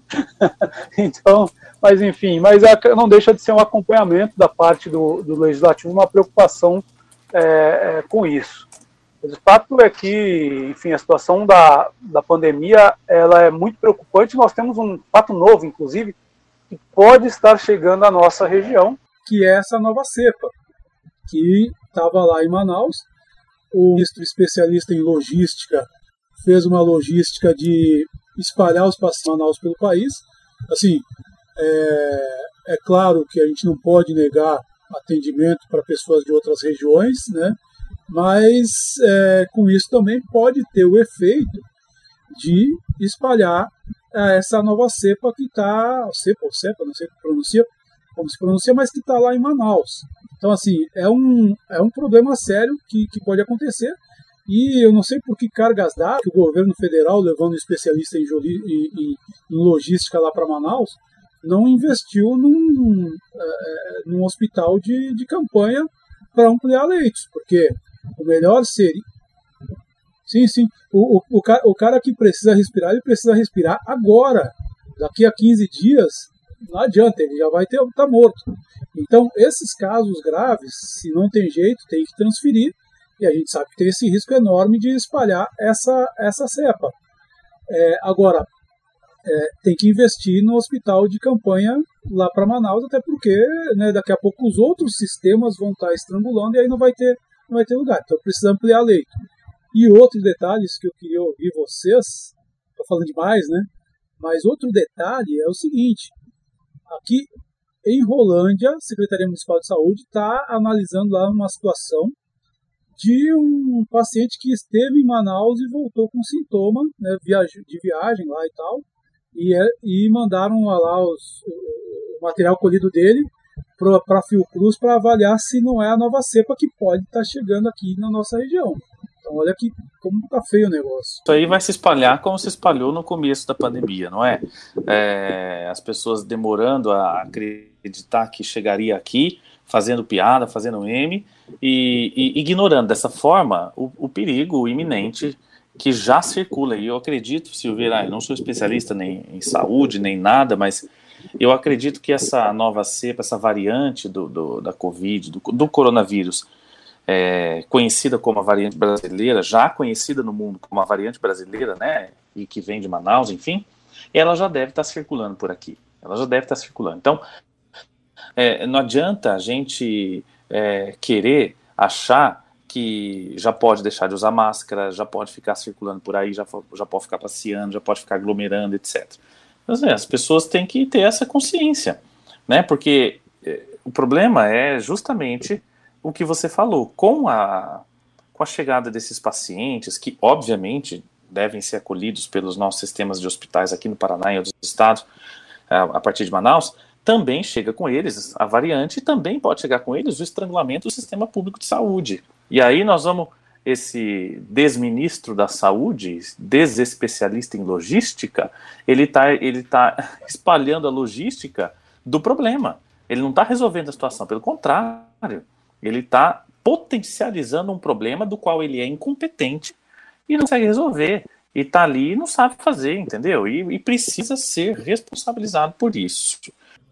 <laughs> então, mas enfim, mas é, não deixa de ser um acompanhamento da parte do, do legislativo, uma preocupação é, é, com isso. O fato é que, enfim, a situação da, da pandemia ela é muito preocupante. Nós temos um fato novo, inclusive, que pode estar chegando à nossa região, que é essa nova cepa, que estava lá em Manaus. O ministro especialista em logística fez uma logística de espalhar os pacientes de Manaus pelo país. Assim, é, é claro que a gente não pode negar atendimento para pessoas de outras regiões, né? mas é, com isso também pode ter o efeito de espalhar essa nova cepa que está, cepa ou cepa, não sei como pronuncia, como se pronuncia, mas que está lá em Manaus. Então, assim, é um, é um problema sério que, que pode acontecer. E eu não sei por que cargas dá que o governo federal, levando um especialista em, em, em logística lá para Manaus, não investiu num, é, num hospital de, de campanha para ampliar leitos, porque o melhor seria, Sim, sim. O, o, o, cara, o cara que precisa respirar, ele precisa respirar agora. Daqui a 15 dias, não adianta, ele já vai ter tá morto. Então, esses casos graves, se não tem jeito, tem que transferir. E a gente sabe que tem esse risco enorme de espalhar essa, essa cepa. É, agora, é, tem que investir no hospital de campanha lá para Manaus, até porque né, daqui a pouco os outros sistemas vão estar tá estrangulando e aí não vai ter, não vai ter lugar. Então precisa ampliar leito. E outros detalhes que eu queria ouvir vocês, estou falando demais, né? Mas outro detalhe é o seguinte: aqui em Rolândia, a Secretaria Municipal de Saúde está analisando lá uma situação de um paciente que esteve em Manaus e voltou com sintoma né, de viagem lá e tal, e, é, e mandaram lá os, o material colhido dele para a Fiocruz para avaliar se não é a nova cepa que pode estar tá chegando aqui na nossa região. Olha que como tá feio o negócio. Isso aí vai se espalhar como se espalhou no começo da pandemia, não é? é as pessoas demorando a acreditar que chegaria aqui, fazendo piada, fazendo meme e, e ignorando dessa forma o, o, perigo iminente que já circula. E eu acredito, Silveira, eu não sou especialista nem em saúde, nem nada, mas eu acredito que essa nova cepa, essa variante do, do da Covid, do, do coronavírus, é, conhecida como a variante brasileira, já conhecida no mundo como a variante brasileira, né, e que vem de Manaus, enfim, ela já deve estar circulando por aqui. Ela já deve estar circulando. Então, é, não adianta a gente é, querer achar que já pode deixar de usar máscara, já pode ficar circulando por aí, já, já pode ficar passeando, já pode ficar aglomerando, etc. Mas, é, as pessoas têm que ter essa consciência, né? Porque é, o problema é justamente o que você falou. Com a, com a chegada desses pacientes, que obviamente devem ser acolhidos pelos nossos sistemas de hospitais aqui no Paraná e outros estados, a, a partir de Manaus, também chega com eles a variante e também pode chegar com eles o estrangulamento do sistema público de saúde. E aí nós vamos, esse desministro da saúde, desespecialista em logística, ele está ele tá <laughs> espalhando a logística do problema. Ele não está resolvendo a situação, pelo contrário, ele está potencializando um problema do qual ele é incompetente e não consegue resolver. E está ali e não sabe fazer, entendeu? E, e precisa ser responsabilizado por isso.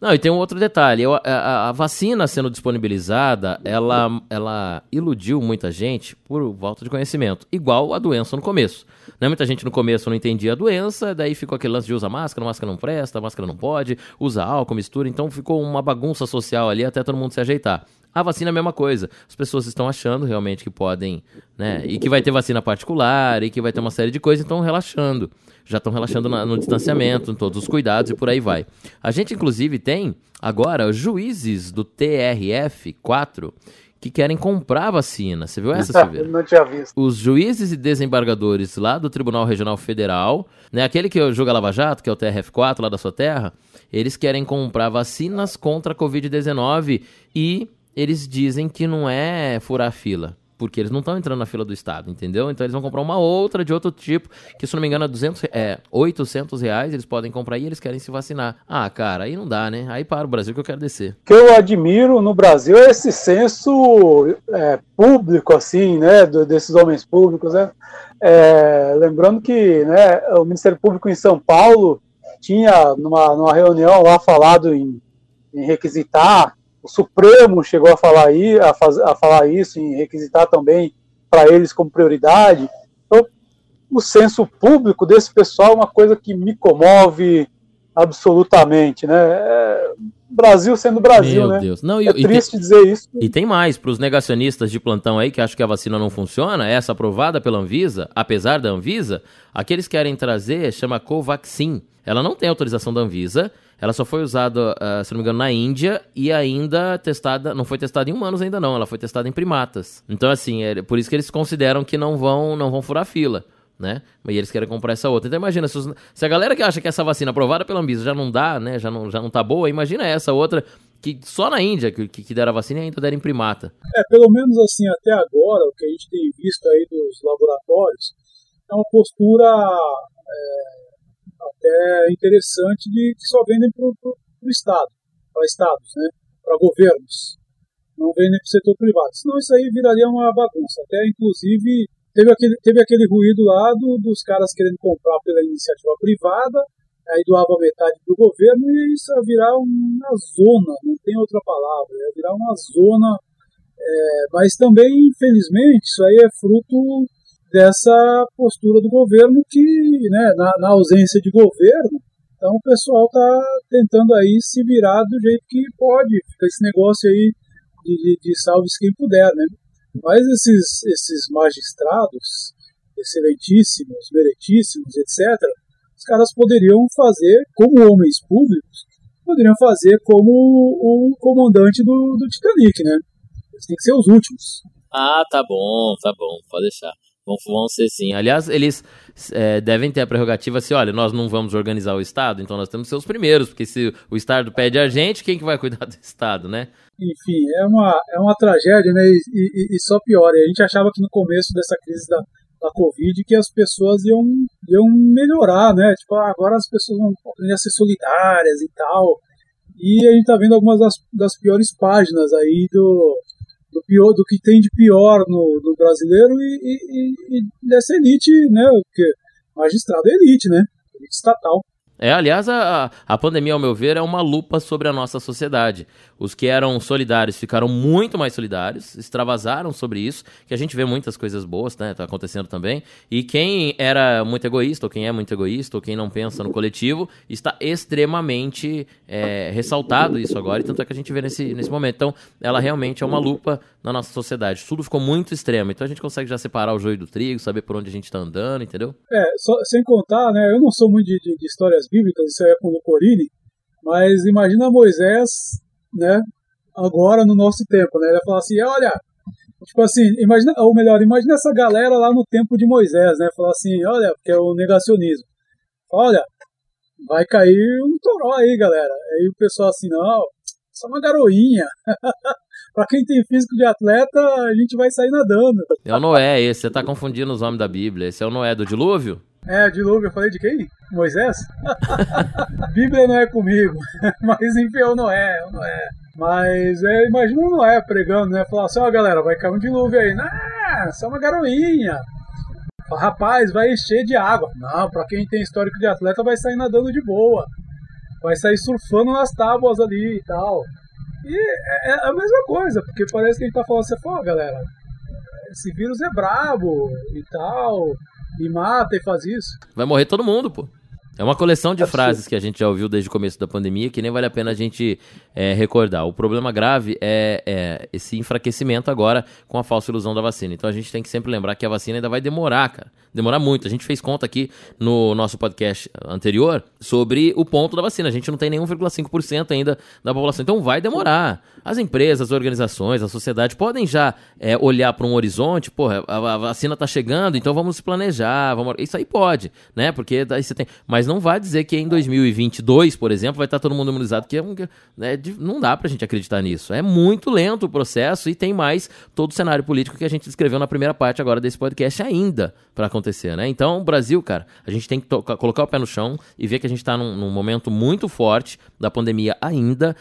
Não, e tem um outro detalhe. a, a, a, vacina sendo disponibilizada, ela, ela iludiu muita gente por falta de conhecimento. Igual a doença no começo. Né? Muita gente no começo não entendia a doença, daí ficou aquele lance de usar máscara, máscara não presta, máscara não pode, usa álcool, mistura. Então ficou uma bagunça social ali até todo mundo se ajeitar. A vacina é a mesma coisa. As pessoas estão achando realmente que podem, né? E que vai ter vacina particular e que vai ter uma série de coisas, então relaxando. Já estão relaxando na, no distanciamento, em todos os cuidados e por aí vai. A gente, inclusive, tem agora juízes do TRF 4 que querem comprar vacina. Você viu essa, <laughs> Silveira? Não tinha visto. Os juízes e desembargadores lá do Tribunal Regional Federal, né, aquele que julga Lava Jato, que é o TRF4 lá da sua terra, eles querem comprar vacinas contra a Covid-19 e eles dizem que não é furar fila. Porque eles não estão entrando na fila do Estado, entendeu? Então eles vão comprar uma outra de outro tipo, que se não me engano é, 200, é 800 reais, eles podem comprar e eles querem se vacinar. Ah, cara, aí não dá, né? Aí para o Brasil que eu quero descer. O que eu admiro no Brasil é esse senso é, público, assim, né? Desses homens públicos, né? É, lembrando que né, o Ministério Público em São Paulo tinha, numa, numa reunião lá, falado em, em requisitar o Supremo chegou a falar, aí, a, faz, a falar isso, em requisitar também para eles como prioridade. Então, o senso público desse pessoal é uma coisa que me comove absolutamente, né? É, Brasil sendo Brasil, Meu né? Deus. Não, e, é triste tem, dizer isso. E tem mais, para os negacionistas de plantão aí que acham que a vacina não funciona, essa aprovada pela Anvisa, apesar da Anvisa, aqueles que querem trazer chama Covaxin. Ela não tem autorização da Anvisa, ela só foi usada, uh, se não me engano, na Índia e ainda testada, não foi testada em humanos ainda não, ela foi testada em primatas. Então, assim, é por isso que eles consideram que não vão, não vão furar fila. Né? E eles querem comprar essa outra. Então imagina, se, os, se, a galera que acha que essa vacina aprovada pela Anvisa já não dá, né? Já não, já não tá boa, imagina essa outra que só na Índia que, que deram a vacina e ainda deram em primata. É, pelo menos assim, até agora, o que a gente tem visto aí dos laboratórios é uma postura é, até interessante de que só vendem para o Estado, para estados, né, para governos. Não vendem para o setor privado. Senão isso aí viraria uma bagunça. Até, inclusive, teve aquele, teve aquele ruído lá do, dos caras querendo comprar pela iniciativa privada, aí doava metade para o governo e isso ia virar uma zona, não tem outra palavra, ia virar uma zona. É, mas também, infelizmente, isso aí é fruto dessa postura do governo que, né, na, na ausência de governo, então o pessoal está tentando aí se virar do jeito que pode, fica esse negócio aí de, de, de salve-se quem puder, né? Mas esses, esses magistrados, excelentíssimos, meritíssimos, etc., os caras poderiam fazer, como homens públicos, poderiam fazer como o comandante do, do Titanic, né? Eles têm que ser os últimos. Ah, tá bom, tá bom, pode deixar. Vão, vão ser sim. Aliás, eles é, devem ter a prerrogativa assim: olha, nós não vamos organizar o Estado, então nós temos que ser os primeiros, porque se o Estado pede a gente, quem que vai cuidar do Estado, né? Enfim, é uma, é uma tragédia, né? E, e, e só pior. A gente achava que no começo dessa crise da, da Covid que as pessoas iam, iam melhorar, né? Tipo, ah, agora as pessoas vão aprender a ser solidárias e tal. E a gente tá vendo algumas das, das piores páginas aí do, do pior, do que tem de pior no, no brasileiro e, e, e, dessa elite, né? Porque magistrado é elite, né? Elite estatal. É, aliás, a, a pandemia, ao meu ver, é uma lupa sobre a nossa sociedade. Os que eram solidários ficaram muito mais solidários, extravasaram sobre isso, que a gente vê muitas coisas boas, né? Tá acontecendo também. E quem era muito egoísta, ou quem é muito egoísta, ou quem não pensa no coletivo, está extremamente é, ressaltado isso agora, e tanto é que a gente vê nesse, nesse momento. Então, ela realmente é uma lupa na nossa sociedade. Tudo ficou muito extremo. Então a gente consegue já separar o joio do trigo, saber por onde a gente está andando, entendeu? É, só, sem contar, né? Eu não sou muito de, de, de histórias bíblicas, isso é com o Corini, mas imagina Moisés, né? Agora no nosso tempo, né? Ele vai falar assim: olha, tipo assim, imagina, ou melhor, imagina essa galera lá no tempo de Moisés, né? Falar assim: olha, que é o negacionismo. Olha, vai cair um toró aí, galera. Aí o pessoal assim: não, só uma garoinha. <laughs> Pra quem tem físico de atleta, a gente vai sair nadando. É o Noé esse, você tá confundindo os homens da Bíblia. Esse é o Noé do dilúvio? É, dilúvio, eu falei de quem? Moisés? <laughs> Bíblia não é comigo, <laughs> mas enfim, é o Noé, é Noé. Mas é, imagina o Noé pregando, né? Falar assim, ó galera, vai cair um dilúvio aí. Não, só uma garoinha. Rapaz, vai encher de água. Não, pra quem tem histórico de atleta, vai sair nadando de boa. Vai sair surfando nas tábuas ali e tal. E é, é a mesma coisa, porque parece que a gente tá falando assim, pô, galera, esse vírus é brabo e tal, e mata e faz isso. Vai morrer todo mundo, pô. É uma coleção de frases que a gente já ouviu desde o começo da pandemia que nem vale a pena a gente é, recordar. O problema grave é, é, esse enfraquecimento agora com a falsa ilusão da vacina. Então a gente tem que sempre lembrar que a vacina ainda vai demorar, cara. Demorar muito. A gente fez conta aqui no nosso podcast anterior sobre o ponto da vacina. A gente não tem nenhum 1,5% ainda da população. Então vai demorar. As empresas, as organizações, a sociedade podem já é, olhar para um horizonte, porra, a, a, vacina está chegando, então vamos se planejar. Vamos... Isso aí pode, né? Porque daí você tem. Mas não vai dizer que em 2022, por exemplo, vai estar todo mundo imunizado, que é um, né, não dá pra gente acreditar nisso. É muito lento o processo e tem mais todo o cenário político que a gente descreveu na primeira parte agora desse podcast ainda para acontecer, né? Então, Brasil, cara, a gente tem que colocar o pé no chão e ver que a gente tá num, num momento muito forte da pandemia ainda,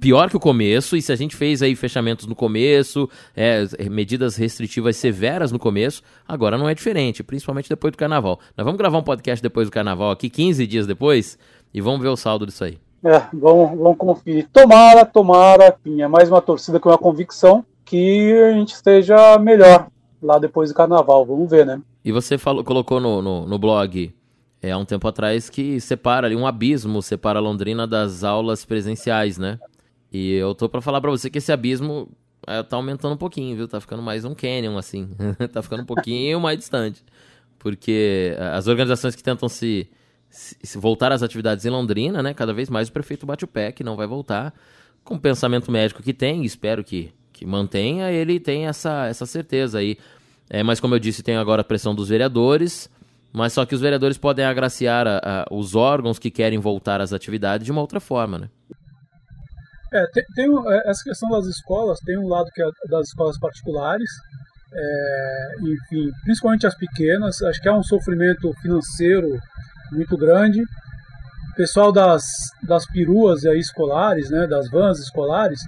pior que o começo, e se a gente fez aí fechamentos no começo, é, medidas restritivas severas no começo, agora não é diferente, principalmente depois do carnaval. Nós vamos gravar um podcast depois do carnaval aqui, 15 dias depois, e vamos ver o saldo disso aí. É, vamos, vamos conferir. Tomara, tomara, Pinha, mais uma torcida com uma convicção que a gente esteja melhor lá depois do carnaval, vamos ver, né? E você falou, colocou no, no, no blog é, há um tempo atrás que separa ali um abismo, separa Londrina das aulas presenciais, né? E eu tô para falar para você que esse abismo é, tá aumentando um pouquinho, viu? Tá ficando mais um canyon, assim. <laughs> tá ficando um pouquinho mais distante. Porque é, as organizações que tentam se, se, se, voltar às atividades em Londrina, né? Cada vez mais o prefeito bate o pé que não vai voltar. Com o pensamento médico que tem, espero que, que mantenha, ele tem essa, essa certeza aí. É, mas como eu disse, tem agora a pressão dos vereadores mas só que os vereadores podem agraciar a, a, os órgãos que querem voltar às atividades de uma outra forma, né? É, tem, tem, é, essa questão das escolas, tem um lado que é das escolas particulares, é, enfim, principalmente as pequenas, acho que é um sofrimento financeiro muito grande. O pessoal das, das peruas aí escolares, né, das vans escolares,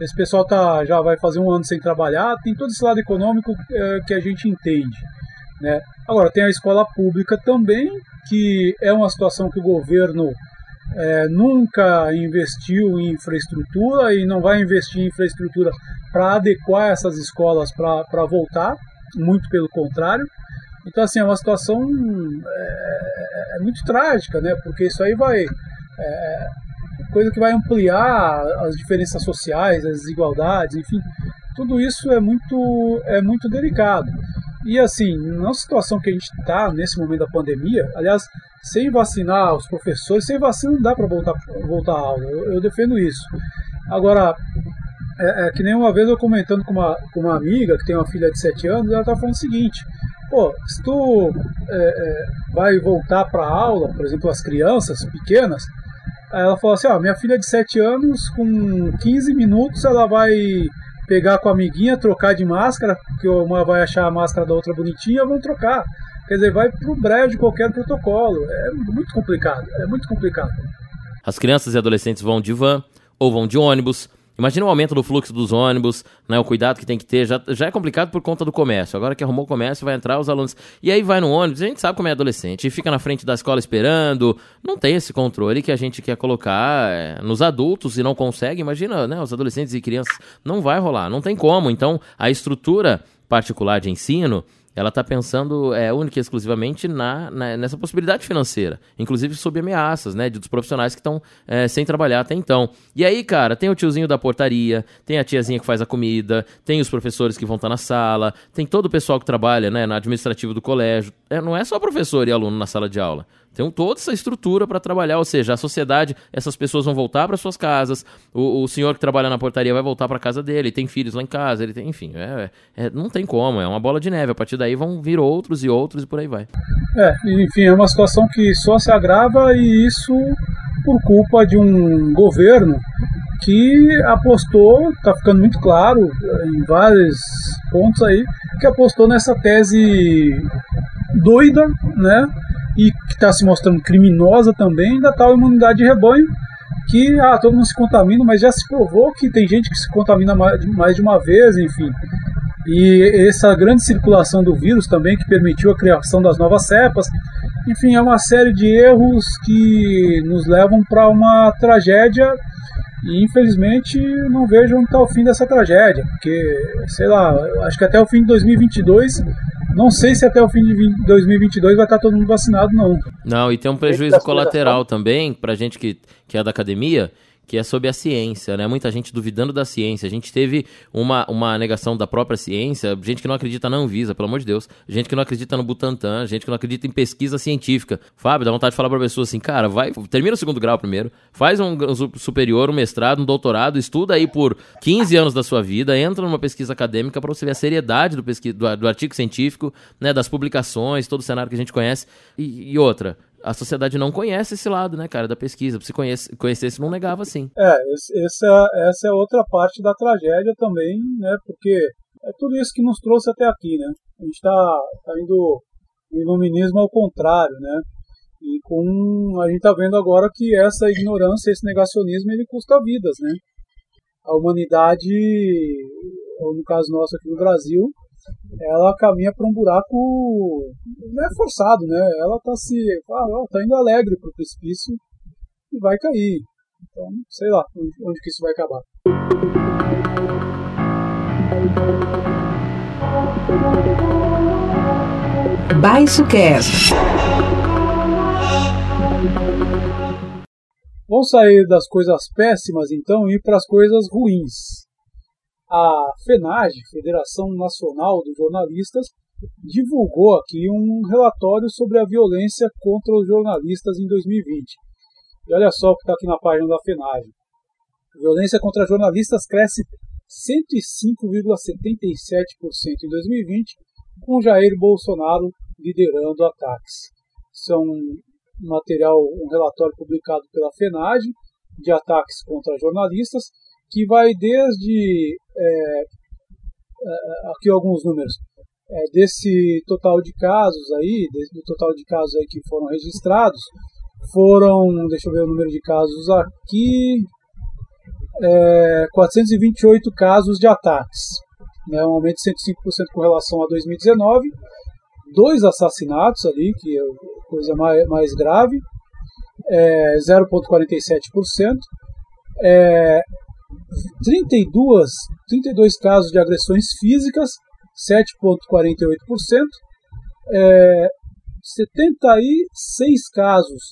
esse pessoal tá, já vai fazer um ano sem trabalhar, tem todo esse lado econômico é, que a gente entende. Né? Agora, tem a escola pública também, que é uma situação que o governo é, nunca investiu em infraestrutura e não vai investir em infraestrutura para adequar essas escolas para voltar, muito pelo contrário. Então, assim, é uma situação é, é muito trágica, né? porque isso aí vai. É, coisa que vai ampliar as diferenças sociais, as desigualdades, enfim, tudo isso é muito, é muito delicado. E assim, na situação que a gente está nesse momento da pandemia, aliás, sem vacinar os professores, sem vacina não dá para voltar, voltar à aula. Eu, eu defendo isso. Agora, é, é, que nem uma vez eu comentando com uma, com uma amiga que tem uma filha de 7 anos, ela tá falando o seguinte: pô, se tu é, é vai voltar para aula, por exemplo, as crianças pequenas, ela falou assim: ó, minha filha de 7 anos, com 15 minutos, ela vai pegar com a amiguinha, trocar de máscara, porque uma vai achar a máscara da outra bonitinha, vão trocar. Quer dizer, vai pro breve de qualquer protocolo. É muito complicado, é muito complicado. As crianças e adolescentes vão de van ou vão de ônibus. Imagina o aumento do fluxo dos ônibus, né, o cuidado que tem que ter. Já, já é complicado por conta do comércio. Agora que arrumou o comércio, vai entrar os alunos. E aí vai no ônibus, a gente sabe como é adolescente, e fica na frente da escola esperando. Não tem esse controle que a gente quer colocar é, nos adultos e não consegue. Imagina, né, os adolescentes e crianças. Não vai rolar, não tem como. Então, a estrutura particular de ensino ela está pensando é, única e exclusivamente na, na, nessa possibilidade financeira, inclusive sob ameaças, né, de dos profissionais que estão é, sem trabalhar até então. E aí, cara, tem o tiozinho da portaria, tem a tiazinha que faz a comida, tem os professores que vão estar tá na sala, tem todo o pessoal que trabalha, né, na administrativa do colégio. É, não é só professor e aluno na sala de aula. Tem toda essa estrutura para trabalhar, ou seja, a sociedade, essas pessoas vão voltar para suas casas, o, o, senhor que trabalha na portaria vai voltar para casa dele, tem filhos lá em casa, ele tem, enfim, é, é, não tem como, é uma bola de neve. A partir daí vão vir outros e outros e por aí vai. É, enfim, é uma situação que só se agrava e isso por culpa de um governo que apostou, está ficando muito claro em vários pontos aí, que apostou nessa tese doida, né? e que está se mostrando criminosa também, da tal imunidade de rebanho, que ah, todo mundo se contamina, mas já se provou que tem gente que se contamina mais de uma vez, enfim. E essa grande circulação do vírus também, que permitiu a criação das novas cepas, enfim, é uma série de erros que nos levam para uma tragédia. E infelizmente não vejo onde está o fim dessa tragédia, porque, sei lá, acho que até o fim de 2022 não sei se até o fim de 2022 vai estar todo mundo vacinado, não. Não, e tem um prejuízo colateral também, pra gente que, que é da academia, que é sobre a ciência, né? Muita gente duvidando da ciência. A gente teve uma, uma negação da própria ciência, gente que não acredita na Anvisa, pelo amor de Deus, gente que não acredita no Butantan, gente que não acredita em pesquisa científica. Fábio, dá vontade de falar pra pessoa assim, cara, vai, termina o segundo grau primeiro, faz um, superior, um mestrado, um doutorado, estuda aí por 15 anos da sua vida, entra numa pesquisa acadêmica para você ver a seriedade do, pesquisa, do, do, artigo científico, né, das publicações, todo o cenário que a gente conhece. e, e outra, a sociedade não conhece esse lado, né, cara, da pesquisa. Se conhece, conhecesse, não negava assim. É, essa, essa é outra parte da tragédia também, né, porque é tudo isso que nos trouxe até aqui, né. A gente está tá indo o iluminismo ao contrário, né. E com a gente está vendo agora que essa ignorância, esse negacionismo, ele custa vidas, né. A humanidade, ou no caso nosso aqui no Brasil, ela caminha para um buraco não é forçado, né? Ela tá se, ah, tá indo alegre pro precipício e vai cair. Então, sei lá onde, onde que isso vai acabar. Baixo Cast. Vamos sair das coisas péssimas então e ir para as coisas ruins a FENAGE, Federação Nacional dos Jornalistas, divulgou aqui um relatório sobre a violência contra os jornalistas em 2020. E olha só o que está aqui na página da FENAGE. A violência contra jornalistas cresce 105,77% em 2020, com Jair Bolsonaro liderando ataques. São um material, um relatório publicado pela FENAGE de ataques contra jornalistas que vai desde é, é, aqui alguns números é, desse total de casos aí, do total de casos aí que foram registrados, foram, deixa eu ver o número de casos aqui, é, 428 casos de ataques, né, um aumento de 105% com relação a 2019, dois assassinatos ali, que é coisa mais, mais grave, é, 0,47%, é, 32, 32 casos de agressões físicas, 7,48%, é, 76 casos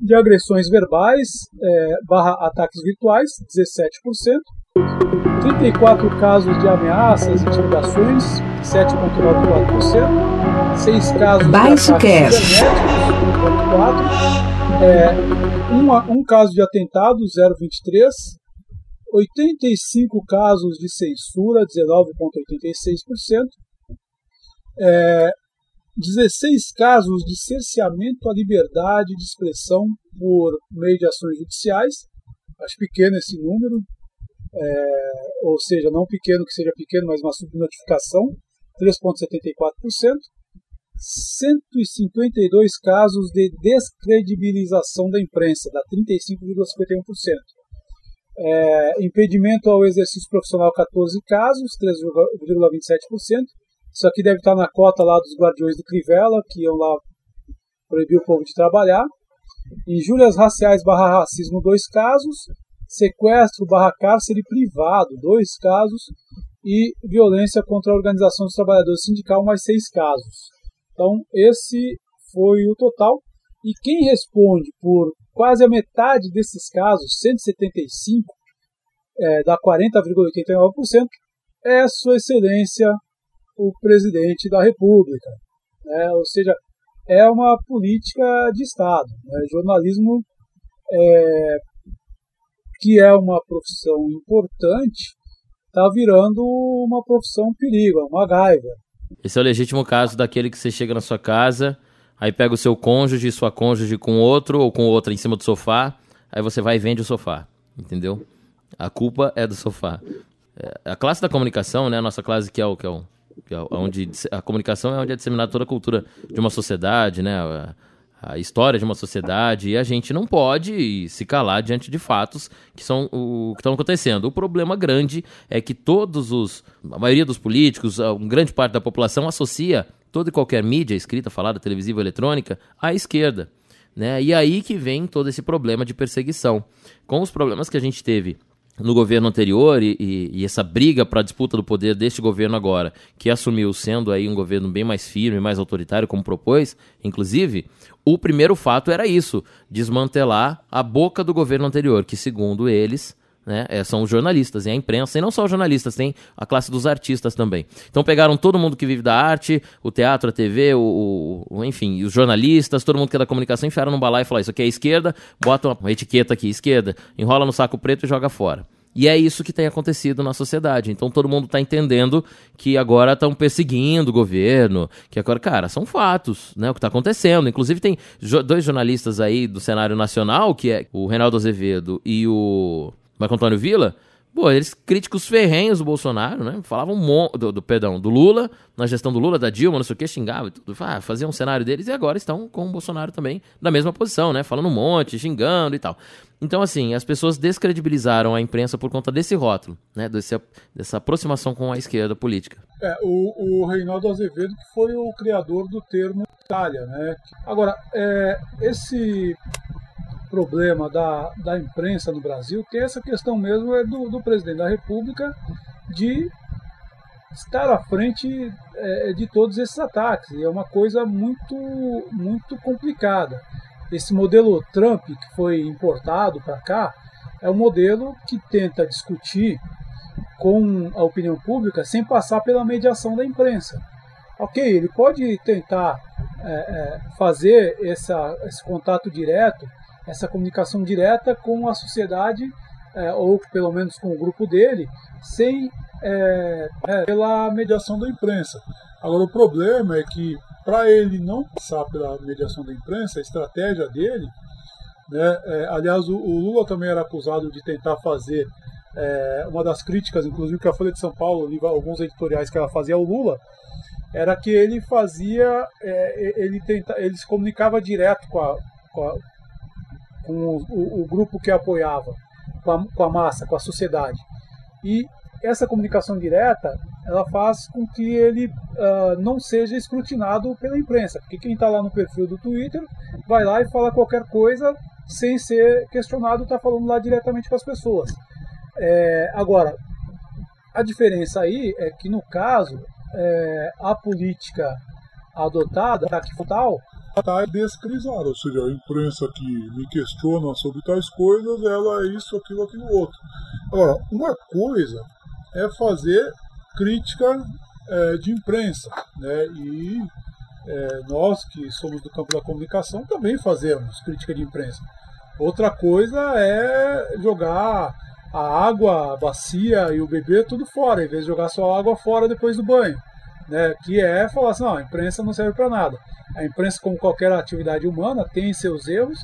de agressões verbais é, barra ataques virtuais, 17%, 34 casos de ameaças, intimidações, 7,94%, 6 casos Baixo de ataques cibernéticos, 1,4%, é, um, um caso de atentado, 0,23%, 85 casos de censura, 19,86%, é, 16 casos de cerceamento à liberdade de expressão por meio de ações judiciais, acho pequeno esse número, é, ou seja, não pequeno que seja pequeno, mas uma subnotificação, 3,74%, 152 casos de descredibilização da imprensa, dá 35,51%. É, impedimento ao exercício profissional 14 casos, 3,27%. Isso aqui deve estar na cota lá dos guardiões do Crivella, que iam lá proibir o povo de trabalhar. Injúrias raciais barra racismo, dois casos. Sequestro barra cárcere privado, dois casos. E violência contra a organização dos trabalhadores sindical, mais seis casos. Então, esse foi o total. E quem responde por quase a metade desses casos, 175, é, dá 40,89%, é Sua Excelência o Presidente da República. Né? Ou seja, é uma política de Estado. Né? Jornalismo, é, que é uma profissão importante, está virando uma profissão perigo, uma gaiva. Esse é o legítimo caso daquele que você chega na sua casa, aí pega o seu cônjuge e sua cônjuge com outro ou com outra em cima do sofá, aí você vai e vende o sofá, entendeu? A culpa é do sofá. É, a classe da comunicação, né, a nossa classe que é o que é o que é onde a comunicação é onde é disseminada toda a cultura de uma sociedade, né? A, a história de uma sociedade e a gente não pode se calar diante de fatos que são o que estão acontecendo. O problema grande é que todos os a maioria dos políticos, uma grande parte da população associa toda e qualquer mídia escrita, falada, televisiva, eletrônica à esquerda, né? E aí que vem todo esse problema de perseguição. Com os problemas que a gente teve no governo anterior e, e, e essa briga para a disputa do poder deste governo agora, que assumiu sendo aí um governo bem mais firme, mais autoritário, como propôs, inclusive, o primeiro fato era isso, desmantelar a boca do governo anterior, que segundo eles né? É, são os jornalistas e a imprensa, e não só os jornalistas, tem a classe dos artistas também. Então pegaram todo mundo que vive da arte, o teatro, a TV, o, o enfim, os jornalistas, todo mundo que é da comunicação, enfiaram no balai e falaram: Isso aqui é esquerda, bota uma etiqueta aqui, esquerda, enrola no saco preto e joga fora. E é isso que tem acontecido na sociedade. Então todo mundo está entendendo que agora estão perseguindo o governo, que agora, cara, são fatos, né? O que está acontecendo. Inclusive tem dois jornalistas aí do cenário nacional, que é o Reinaldo Azevedo e o Marco Antônio Vila, pô, eles críticos ferrenhos do Bolsonaro, né? Falavam do, do, perdão, do Lula, na gestão do Lula, da Dilma, não sei o que, xingava e tudo. Ah, faziam um cenário deles e agora estão com o Bolsonaro também na mesma posição, né? Falando um monte, xingando e tal. Então, assim, as pessoas descredibilizaram a imprensa por conta desse rótulo, né? Desse, dessa aproximação com a esquerda política. É, o, o Reinaldo Azevedo que foi o criador do termo Itália, né? Agora, é, esse problema da, da imprensa no Brasil tem essa questão mesmo é do, do presidente da República de estar à frente é, de todos esses ataques. E é uma coisa muito, muito complicada. Esse modelo Trump que foi importado para cá é um modelo que tenta discutir com a opinião pública sem passar pela mediação da imprensa. Ok, ele pode tentar é, é, fazer essa, esse contato direto essa comunicação direta com a sociedade, é, ou pelo menos com o grupo dele, sem é, é, pela mediação da imprensa. Agora, o problema é que, para ele não passar pela mediação da imprensa, a estratégia dele, né, é, aliás, o, o, Lula também era acusado de tentar fazer é, uma das críticas, inclusive que a Folha de São Paulo, alguns editoriais que ela fazia ao Lula, era que ele fazia, é, ele, tenta, ele se comunicava direto com a, com a com o, o, o grupo que apoiava, com a, com a massa, com a sociedade. E essa comunicação direta ela faz com que ele uh, não seja escrutinado pela imprensa, porque quem está lá no perfil do Twitter vai lá e fala qualquer coisa sem ser questionado, está falando lá diretamente com as pessoas. É, agora, a diferença aí é que no caso é, a política adotada, que tal, está descrisada, ou seja, a imprensa que me questiona sobre tais coisas, ela é isso, aquilo, aquilo outro. Agora, uma coisa é fazer crítica é, de imprensa, né? E é, nós que somos do campo da comunicação também fazemos crítica de imprensa. Outra coisa é jogar a água, a bacia e o bebê tudo fora, em vez de jogar só a água fora depois do banho. Né, que é falar assim, não, a imprensa não serve para nada. A imprensa, como qualquer atividade humana, tem seus erros,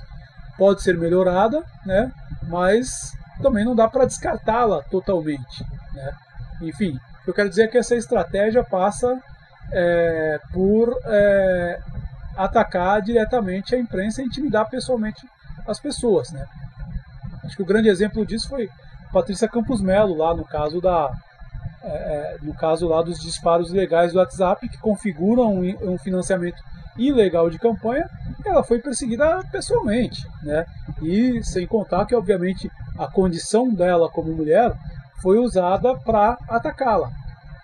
pode ser melhorada, né? mas também não dá para descartá-la totalmente. Né? Enfim, eu quero dizer é que essa estratégia passa é, por é, atacar diretamente a imprensa e intimidar pessoalmente as pessoas. Né? Acho que o grande exemplo disso foi Patrícia Campos Melo, lá no caso da. É, é, no caso lá dos disparos ilegais do WhatsApp, que configuram um, um financiamento ilegal de campanha, ela foi perseguida pessoalmente, né? E sem contar que, obviamente, a condição dela como mulher foi usada para atacá-la,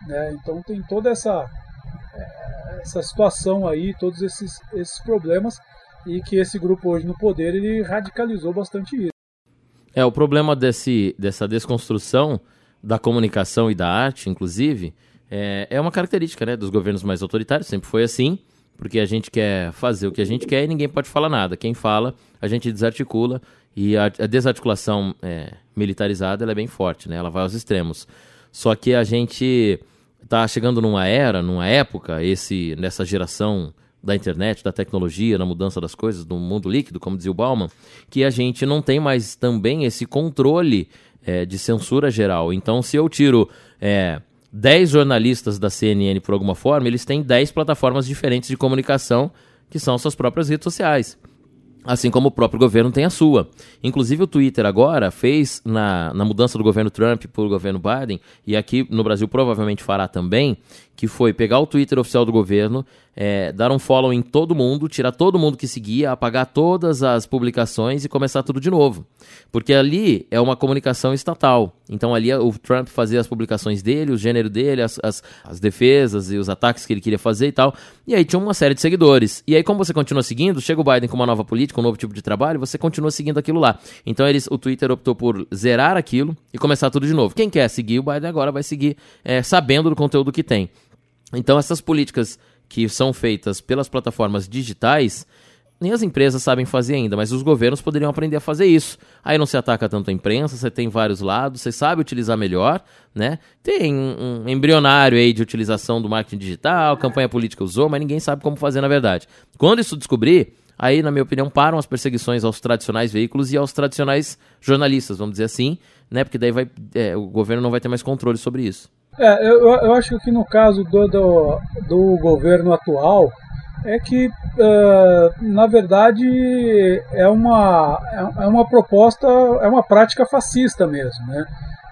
né? Então tem toda essa é, essa situação aí, todos esses, esses problemas e que esse grupo hoje no poder ele radicalizou bastante isso. É, o problema desse, dessa desconstrução da comunicação e da arte, inclusive, é, é uma característica né, dos governos mais autoritários, sempre foi assim, porque a gente quer fazer o que a gente quer e ninguém pode falar nada. Quem fala, a gente desarticula e a, a desarticulação é, militarizada é bem forte, né? ela vai aos extremos. Só que a gente está chegando numa era, numa época, esse nessa geração da internet, da tecnologia, na mudança das coisas, do mundo líquido, como dizia o Bauman, que a gente não tem mais também esse controle é, de censura geral. Então, se eu tiro é, 10 jornalistas da CNN por alguma forma, eles têm 10 plataformas diferentes de comunicação, que são suas próprias redes sociais. Assim como o próprio governo tem a sua. Inclusive, o Twitter agora fez, na, na mudança do governo Trump para o governo Biden, e aqui no Brasil provavelmente fará também, que foi pegar o Twitter oficial do governo, é, dar um follow em todo mundo, tirar todo mundo que seguia, apagar todas as publicações e começar tudo de novo. Porque ali é uma comunicação estatal. Então ali o Trump fazia as publicações dele, o gênero dele, as, as, as defesas e os ataques que ele queria fazer e tal. E aí tinha uma série de seguidores. E aí, como você continua seguindo, chega o Biden com uma nova política, um novo tipo de trabalho, você continua seguindo aquilo lá. Então eles, o Twitter optou por zerar aquilo e começar tudo de novo. Quem quer seguir o Biden agora vai seguir é, sabendo do conteúdo que tem. Então, essas políticas que são feitas pelas plataformas digitais, nem as empresas sabem fazer ainda, mas os governos poderiam aprender a fazer isso. Aí não se ataca tanto a imprensa, você tem vários lados, você sabe utilizar melhor, né? Tem um embrionário aí de utilização do marketing digital, campanha política usou, mas ninguém sabe como fazer na verdade. Quando isso descobrir, aí, na minha opinião, param as perseguições aos tradicionais veículos e aos tradicionais jornalistas, vamos dizer assim, né? Porque daí vai, é, o governo não vai ter mais controle sobre isso. É, eu, eu acho que no caso do, do, do governo atual é que, uh, na verdade, é uma, é uma proposta, é uma prática fascista mesmo, né?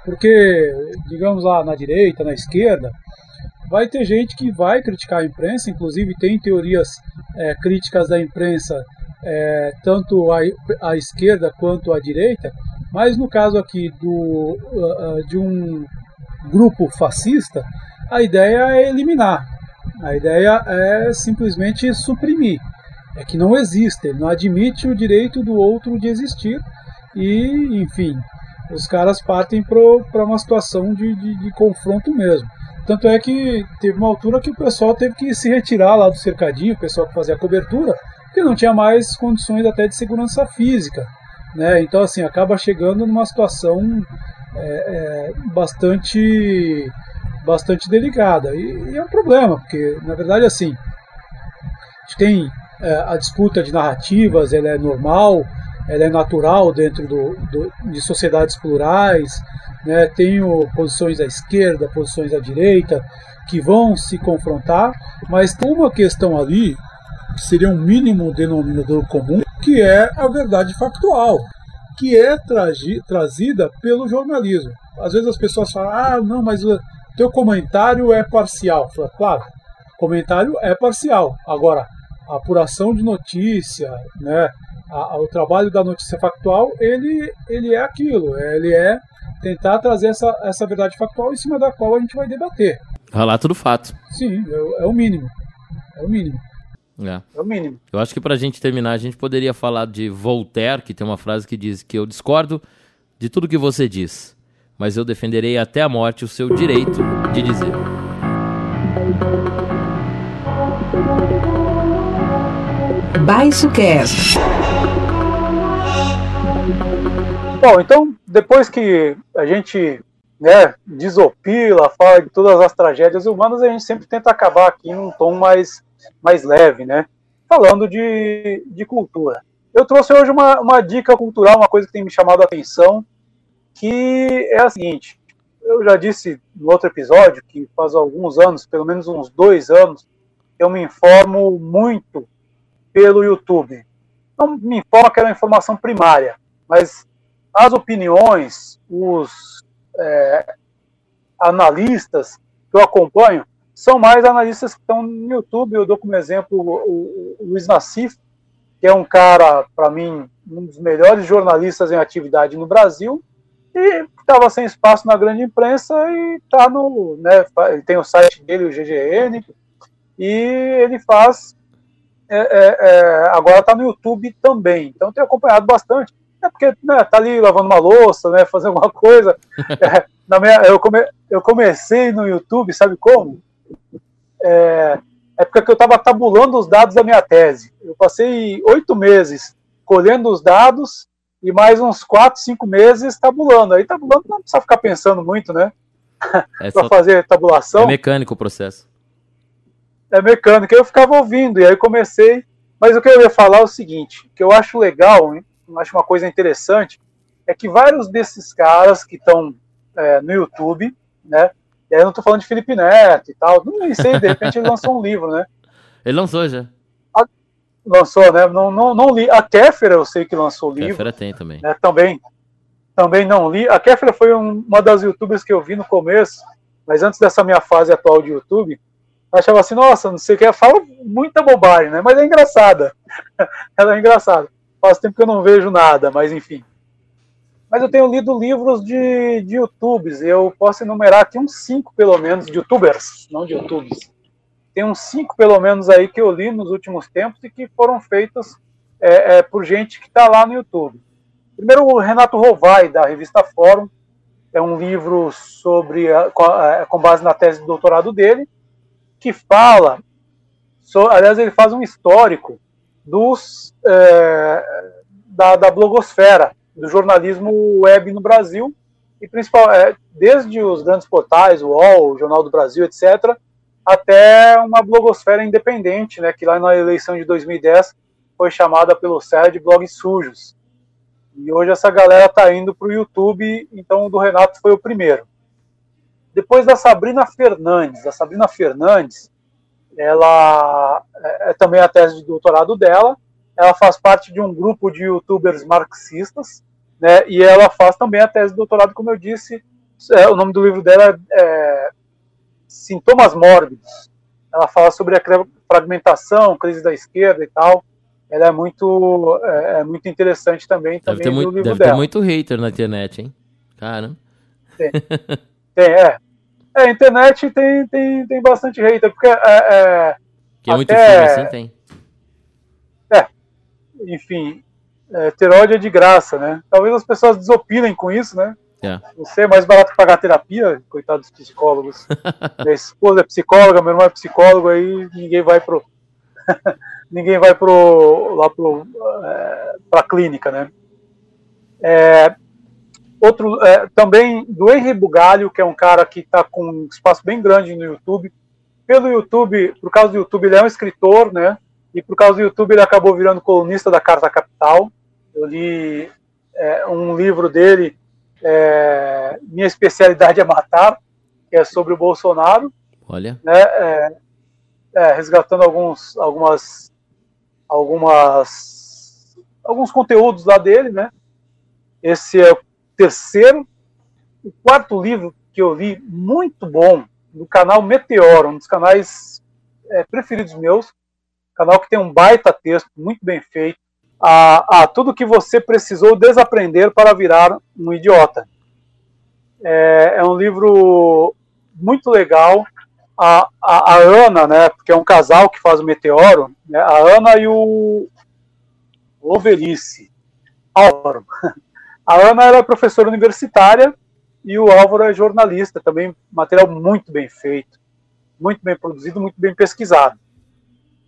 Porque, digamos lá, na direita, na esquerda, vai ter gente que vai criticar a imprensa, inclusive tem teorias é, críticas da imprensa, é, tanto à, à esquerda quanto à direita, mas no caso aqui do, uh, de um grupo fascista, a ideia é eliminar. A ideia é simplesmente suprimir. É que não existe, ele não admite o direito do outro de existir e, enfim, os caras partem para uma situação de, de, de, confronto mesmo. Tanto é que teve uma altura que o pessoal teve que se retirar lá do cercadinho, o pessoal que fazia a cobertura, porque não tinha mais condições até de segurança física. Né? Então, assim, acaba chegando numa situação é, é bastante, bastante delicada. E, e, é um problema, porque na verdade assim, a gente tem é, a disputa de narrativas, ela é normal, ela é natural dentro do, do, de sociedades plurais, né? tenho posições à esquerda, posições à direita, que vão se confrontar, mas tem uma questão ali, que seria um mínimo denominador comum, que é a verdade factual que é trazida pelo jornalismo. Às vezes as pessoas falam, ah, não, mas o teu comentário é parcial. Falo, claro, comentário é parcial. Agora, a apuração de notícia, né, a, a, o trabalho da notícia factual, ele, ele é aquilo, ele é tentar trazer essa, essa verdade factual em cima da qual a gente vai debater. Relato do fato. Sim, é, é o mínimo. É o mínimo. É. é o mínimo. Eu acho que para a gente terminar, a gente poderia falar de Voltaire, que tem uma frase que diz que eu discordo de tudo que você diz, mas eu defenderei até a morte o seu direito de dizer. Baixo Cast. Bom, então, depois que a gente né, desopila, fala de todas as tragédias humanas, a gente sempre tenta acabar aqui num tom mais mais leve, né? Falando de, de cultura. Eu trouxe hoje uma, uma dica cultural, uma coisa que tem me chamado a atenção, que é a seguinte. Eu já disse no outro episódio que faz alguns anos, pelo menos uns dois anos, eu me informo muito pelo YouTube. Não me informa que é informação primária, mas as opiniões, os é, analistas que eu acompanho, são mais analistas que estão no YouTube. Eu dou como exemplo o, o Luiz Nassif, que é um cara, para mim, um dos melhores jornalistas em atividade no Brasil, e estava sem espaço na grande imprensa e está no. Né, ele tem o site dele, o GGN, e ele faz. É, é, é, agora está no YouTube também. Então tenho acompanhado bastante. É porque né, tá ali lavando uma louça, né, <laughs> fazendo alguma coisa. <laughs> É, na minha, eu, come, eu comecei no YouTube, sabe como? É, é porque eu estava tabulando os dados da minha tese. Eu passei oito meses colhendo os dados e mais uns quatro, cinco meses tabulando. Aí tabulando não precisa ficar pensando muito, né? É <laughs> para fazer tabulação. É mecânico o processo. É mecânico. Eu ficava ouvindo e aí comecei. Mas o que eu ia falar é o seguinte, que eu acho legal, hein? eu acho uma coisa interessante, é que vários desses caras que estão é, no YouTube, né? E aí eu não estou falando de Felipe Neto e tal, não sei, de repente ele lançou um livro, né? Ele lançou já. lançou, né? Não, não, não li. A Kéfera eu sei que lançou o livro. Kéfera tem também. Né? Também, também não li. A Kéfera foi um, uma das youtubers que eu vi no começo, mas antes dessa minha fase atual de YouTube, eu achava assim, nossa, não sei o que, fala muita bobagem, né? Mas é engraçada. <laughs> Ela é engraçada. Faz tempo que eu não vejo nada, mas enfim. Mas eu tenho lido livros de, de YouTubes. Eu posso enumerar aqui uns cinco, pelo menos, de YouTubers, não de YouTubes. Tem uns cinco, pelo menos, aí que eu li nos últimos tempos e que foram feitos é, é, por gente que está lá no YouTube. Primeiro, o Renato Rovai, da revista Fórum. É um livro sobre, com, com base na tese de doutorado dele, que fala, aliás, ele faz um histórico dos, é, da, da, blogosfera, do jornalismo web no Brasil, e principal, é, desde os grandes portais, o UOL, o Jornal do Brasil, etc., até uma blogosfera independente, né, que lá na eleição de 2010 foi chamada pelo SER de blogs sujos. E hoje essa galera está indo para o YouTube, então o do Renato foi o primeiro. Depois da Sabrina Fernandes. A Sabrina Fernandes, ela é, é também a tese de doutorado dela. Ela faz parte de um grupo de youtubers marxistas, né? E ela faz também a tese de doutorado, como eu disse. É, o nome do livro dela é Sintomas Mórbidos. Ela fala sobre a fragmentação, crise da esquerda e tal. Ela é muito, é, é muito interessante também. Deve, também ter, muito, deve ter muito hater na internet, hein? Cara. Tem, <laughs> tem é. É, a internet tem, tem, tem bastante hater, porque é. é que é muito filme assim, tem. É, enfim, é, ter ódio é de graça, né? Talvez as pessoas desopilem com isso, né? É. Você é mais barato que pagar terapia, coitado dos psicólogos. <laughs> Minha esposa é psicóloga, meu irmão é psicólogo, aí ninguém vai pro. <laughs> ninguém vai pro. lá pro. É, pra clínica, né? É, Outro, é, também do Henry Bugalho, que é um cara que está com um espaço bem grande no YouTube. Pelo YouTube, por causa do YouTube, ele é um escritor, né? E por causa do YouTube, ele acabou virando colunista da Carta Capital. Eu li é, um livro dele, é, Minha Especialidade é Matar, que é sobre o Bolsonaro. Olha. Né, é, é, resgatando alguns, algumas, algumas, alguns conteúdos lá dele, né? Esse é terceiro. O quarto livro que eu li, muito bom, do canal Meteoro, um dos canais é, preferidos meus, canal que tem um baita texto, muito bem feito, a, a tudo que você precisou desaprender para virar um idiota. É, é um livro muito legal. A, a, a, Ana, né, porque é um casal que faz o Meteoro, né, a Ana e o Loverice, Álvaro, <laughs> A Ana é professora universitária e o Álvaro é jornalista, também material muito bem feito, muito bem produzido, muito bem pesquisado.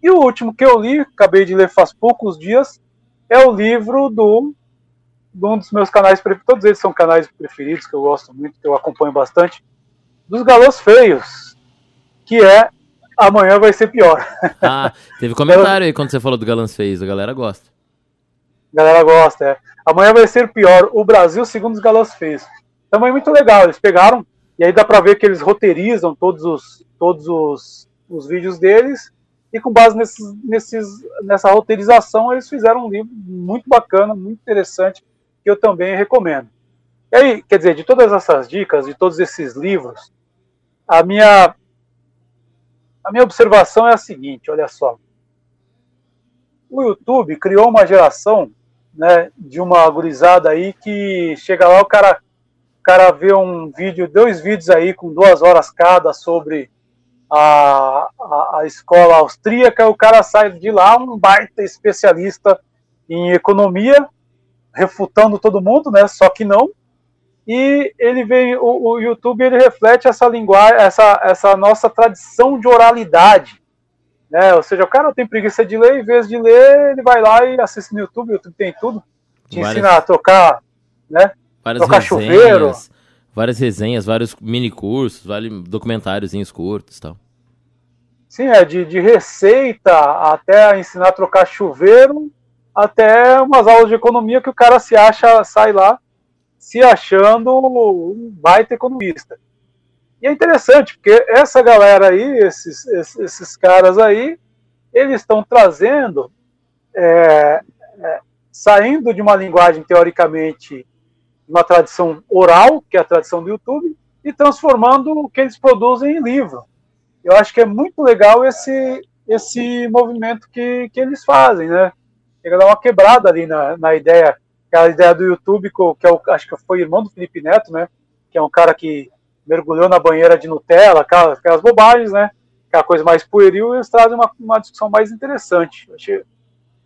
E o último que eu li, acabei de ler faz poucos dias, é o livro do de um dos meus canais preferidos, todos eles são canais preferidos que eu gosto muito, que eu acompanho bastante, dos galãs feios, que é Amanhã vai ser pior. <laughs> Ah, teve comentário aí quando você falou do galãs feios, a galera gosta. A galera gosta, é. Amanhã vai ser pior. O Brasil, segundo os galãs fez. Também é muito legal. Eles pegaram, e aí dá pra ver que eles roteirizam todos os, todos os, os vídeos deles. E com base nesses, nesses, nessa roteirização, eles fizeram um livro muito bacana, muito interessante. que eu também recomendo. E aí, quer dizer, de todas essas dicas, de todos esses livros, a minha, a minha observação é a seguinte: olha só. O YouTube criou uma geração né, de uma gurizada aí que chega lá, o cara, o cara vê um vídeo, dois vídeos aí com duas horas cada sobre a, a, a escola austríaca, o cara sai de lá um baita especialista em economia, refutando todo mundo, né? Só que não, e ele veio, o, o, YouTube ele reflete essa linguagem, essa, essa nossa tradição de oralidade, né? Ou seja, o cara não tem preguiça de ler, em vez de ler, ele vai lá e assiste no YouTube, o YouTube tem tudo, te várias, ensina a tocar, né? Várias tocar resenhas, chuveiro. Várias resenhas, vários mini cursos, vários documentários curtos tal. Sim, é de, de receita até ensinar a trocar chuveiro, até umas aulas de economia que o cara se acha, sai lá se achando um baita economista. E é interessante, porque essa galera aí, esses, esses, esses caras aí, eles estão trazendo, é, é, saindo de uma linguagem teoricamente, uma tradição oral, que é a tradição do YouTube, e transformando o que eles produzem em livro. Eu acho que é muito legal esse, esse movimento que, que eles fazem, né? Chega a dar uma quebrada ali na, na ideia aquela ideia do YouTube, que é o, acho que foi irmão do Felipe Neto, né? Que é um cara que mergulhou na banheira de Nutella, aquelas, aquelas bobagens, né? Aquela coisa mais pueril, e eles trazem uma, uma discussão mais interessante. Eu achei,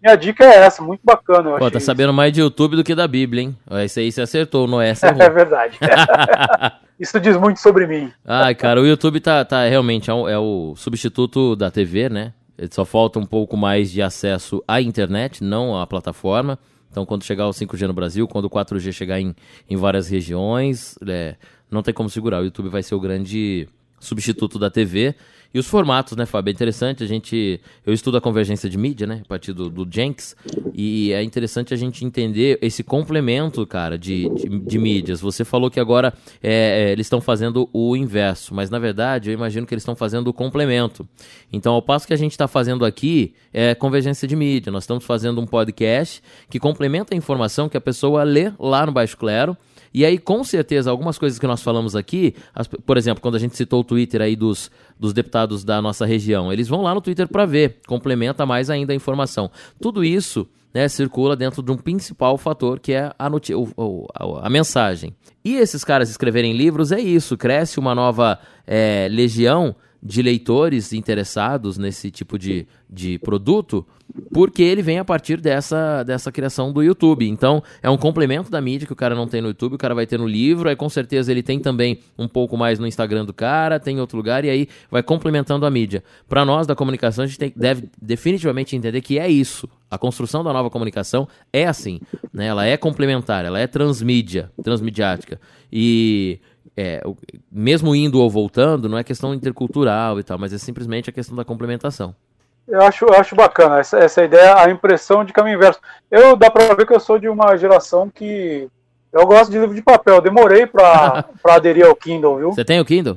minha dica é essa, muito bacana. Eu Pô, tá sabendo isso. mais de YouTube do que da Bíblia, hein? Esse aí você acertou, não é essa É verdade. <laughs> isso diz muito sobre mim. Ai, cara, o YouTube tá, tá realmente é o, é o substituto da TV, né? Só falta um pouco mais de acesso à internet, não à plataforma. Então, quando chegar o 5G no Brasil, quando o 4G chegar em, em várias regiões, é, não tem como segurar. O YouTube vai ser o grande substituto da TV. E os formatos, né, Fábio? É interessante a gente. Eu estudo a convergência de mídia, né? A partir do, do Jenks. E é interessante a gente entender esse complemento, cara, de, de, de mídias. Você falou que agora é, é, eles estão fazendo o inverso, mas na verdade eu imagino que eles estão fazendo o complemento. Então, ao passo que a gente está fazendo aqui é convergência de mídia. Nós estamos fazendo um podcast que complementa a informação que a pessoa lê lá no Baixo Clero e aí, com certeza, algumas coisas que nós falamos aqui, as, por exemplo, quando a gente citou o Twitter aí dos, dos deputados da nossa região, eles vão lá no Twitter para ver, complementa mais ainda a informação. Tudo isso né, circula dentro de um principal fator que é a, o, a, a, mensagem. E esses caras escreverem livros é isso, cresce uma nova é, legião de leitores interessados nesse tipo de, de produto, porque ele vem a partir dessa, dessa criação do YouTube. Então, é um complemento da mídia que o cara não tem no YouTube, o cara vai ter no livro, aí com certeza ele tem também um pouco mais no Instagram do cara, tem em outro lugar, e aí vai complementando a mídia. Para nós da comunicação, a gente tem, deve definitivamente entender que é isso. A construção da nova comunicação é assim, né? ela é complementar, ela é transmídia, transmediática. E é, mesmo indo ou voltando, não é questão intercultural e tal, mas é simplesmente a questão da complementação. Eu acho, eu acho bacana essa, essa ideia, a impressão de caminho inverso. Eu dá para ver que eu sou de uma geração que eu gosto de livro de papel. Eu demorei para <laughs> aderir ao Kindle, viu? Você tem o Kindle?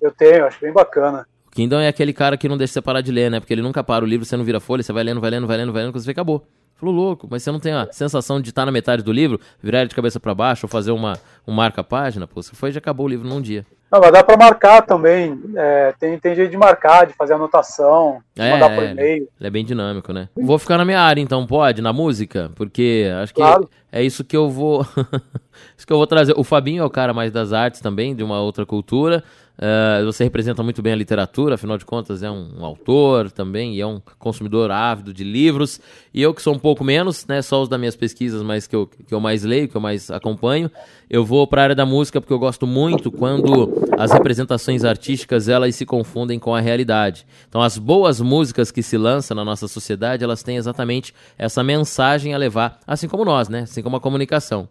Eu tenho, acho bem bacana. O Kindle é aquele cara que não deixa você parar de ler, né? Porque ele nunca para o livro, você não vira folha, você vai lendo, vai lendo, vai lendo, vai lendo, quando você vê, acabou. Falou, louco, mas você não tem a sensação de estar na metade do livro, virar ele de cabeça para baixo ou fazer uma, um marca-página? Pô, você foi e já acabou o livro num dia. Não, mas dá para marcar também. É, tem, tem jeito de marcar, de fazer anotação, de é, mandar por e-mail. Ele é bem dinâmico, né? Vou ficar na minha área, então, pode? Na música? Porque acho que claro. é isso que eu vou. <laughs> isso que eu vou trazer. O Fabinho é o cara mais das artes também, de uma outra cultura. Uh, você representa muito bem a literatura, afinal de contas é um, um, autor também e é um consumidor ávido de livros. E eu que sou um pouco menos, né, só os das minhas pesquisas, mas que eu, que eu mais leio, que eu mais acompanho, eu vou para a área da música porque eu gosto muito quando as representações artísticas elas se confundem com a realidade. Então as boas músicas que se lançam na nossa sociedade, elas têm exatamente essa mensagem a levar, assim como nós, né, assim como a comunicação.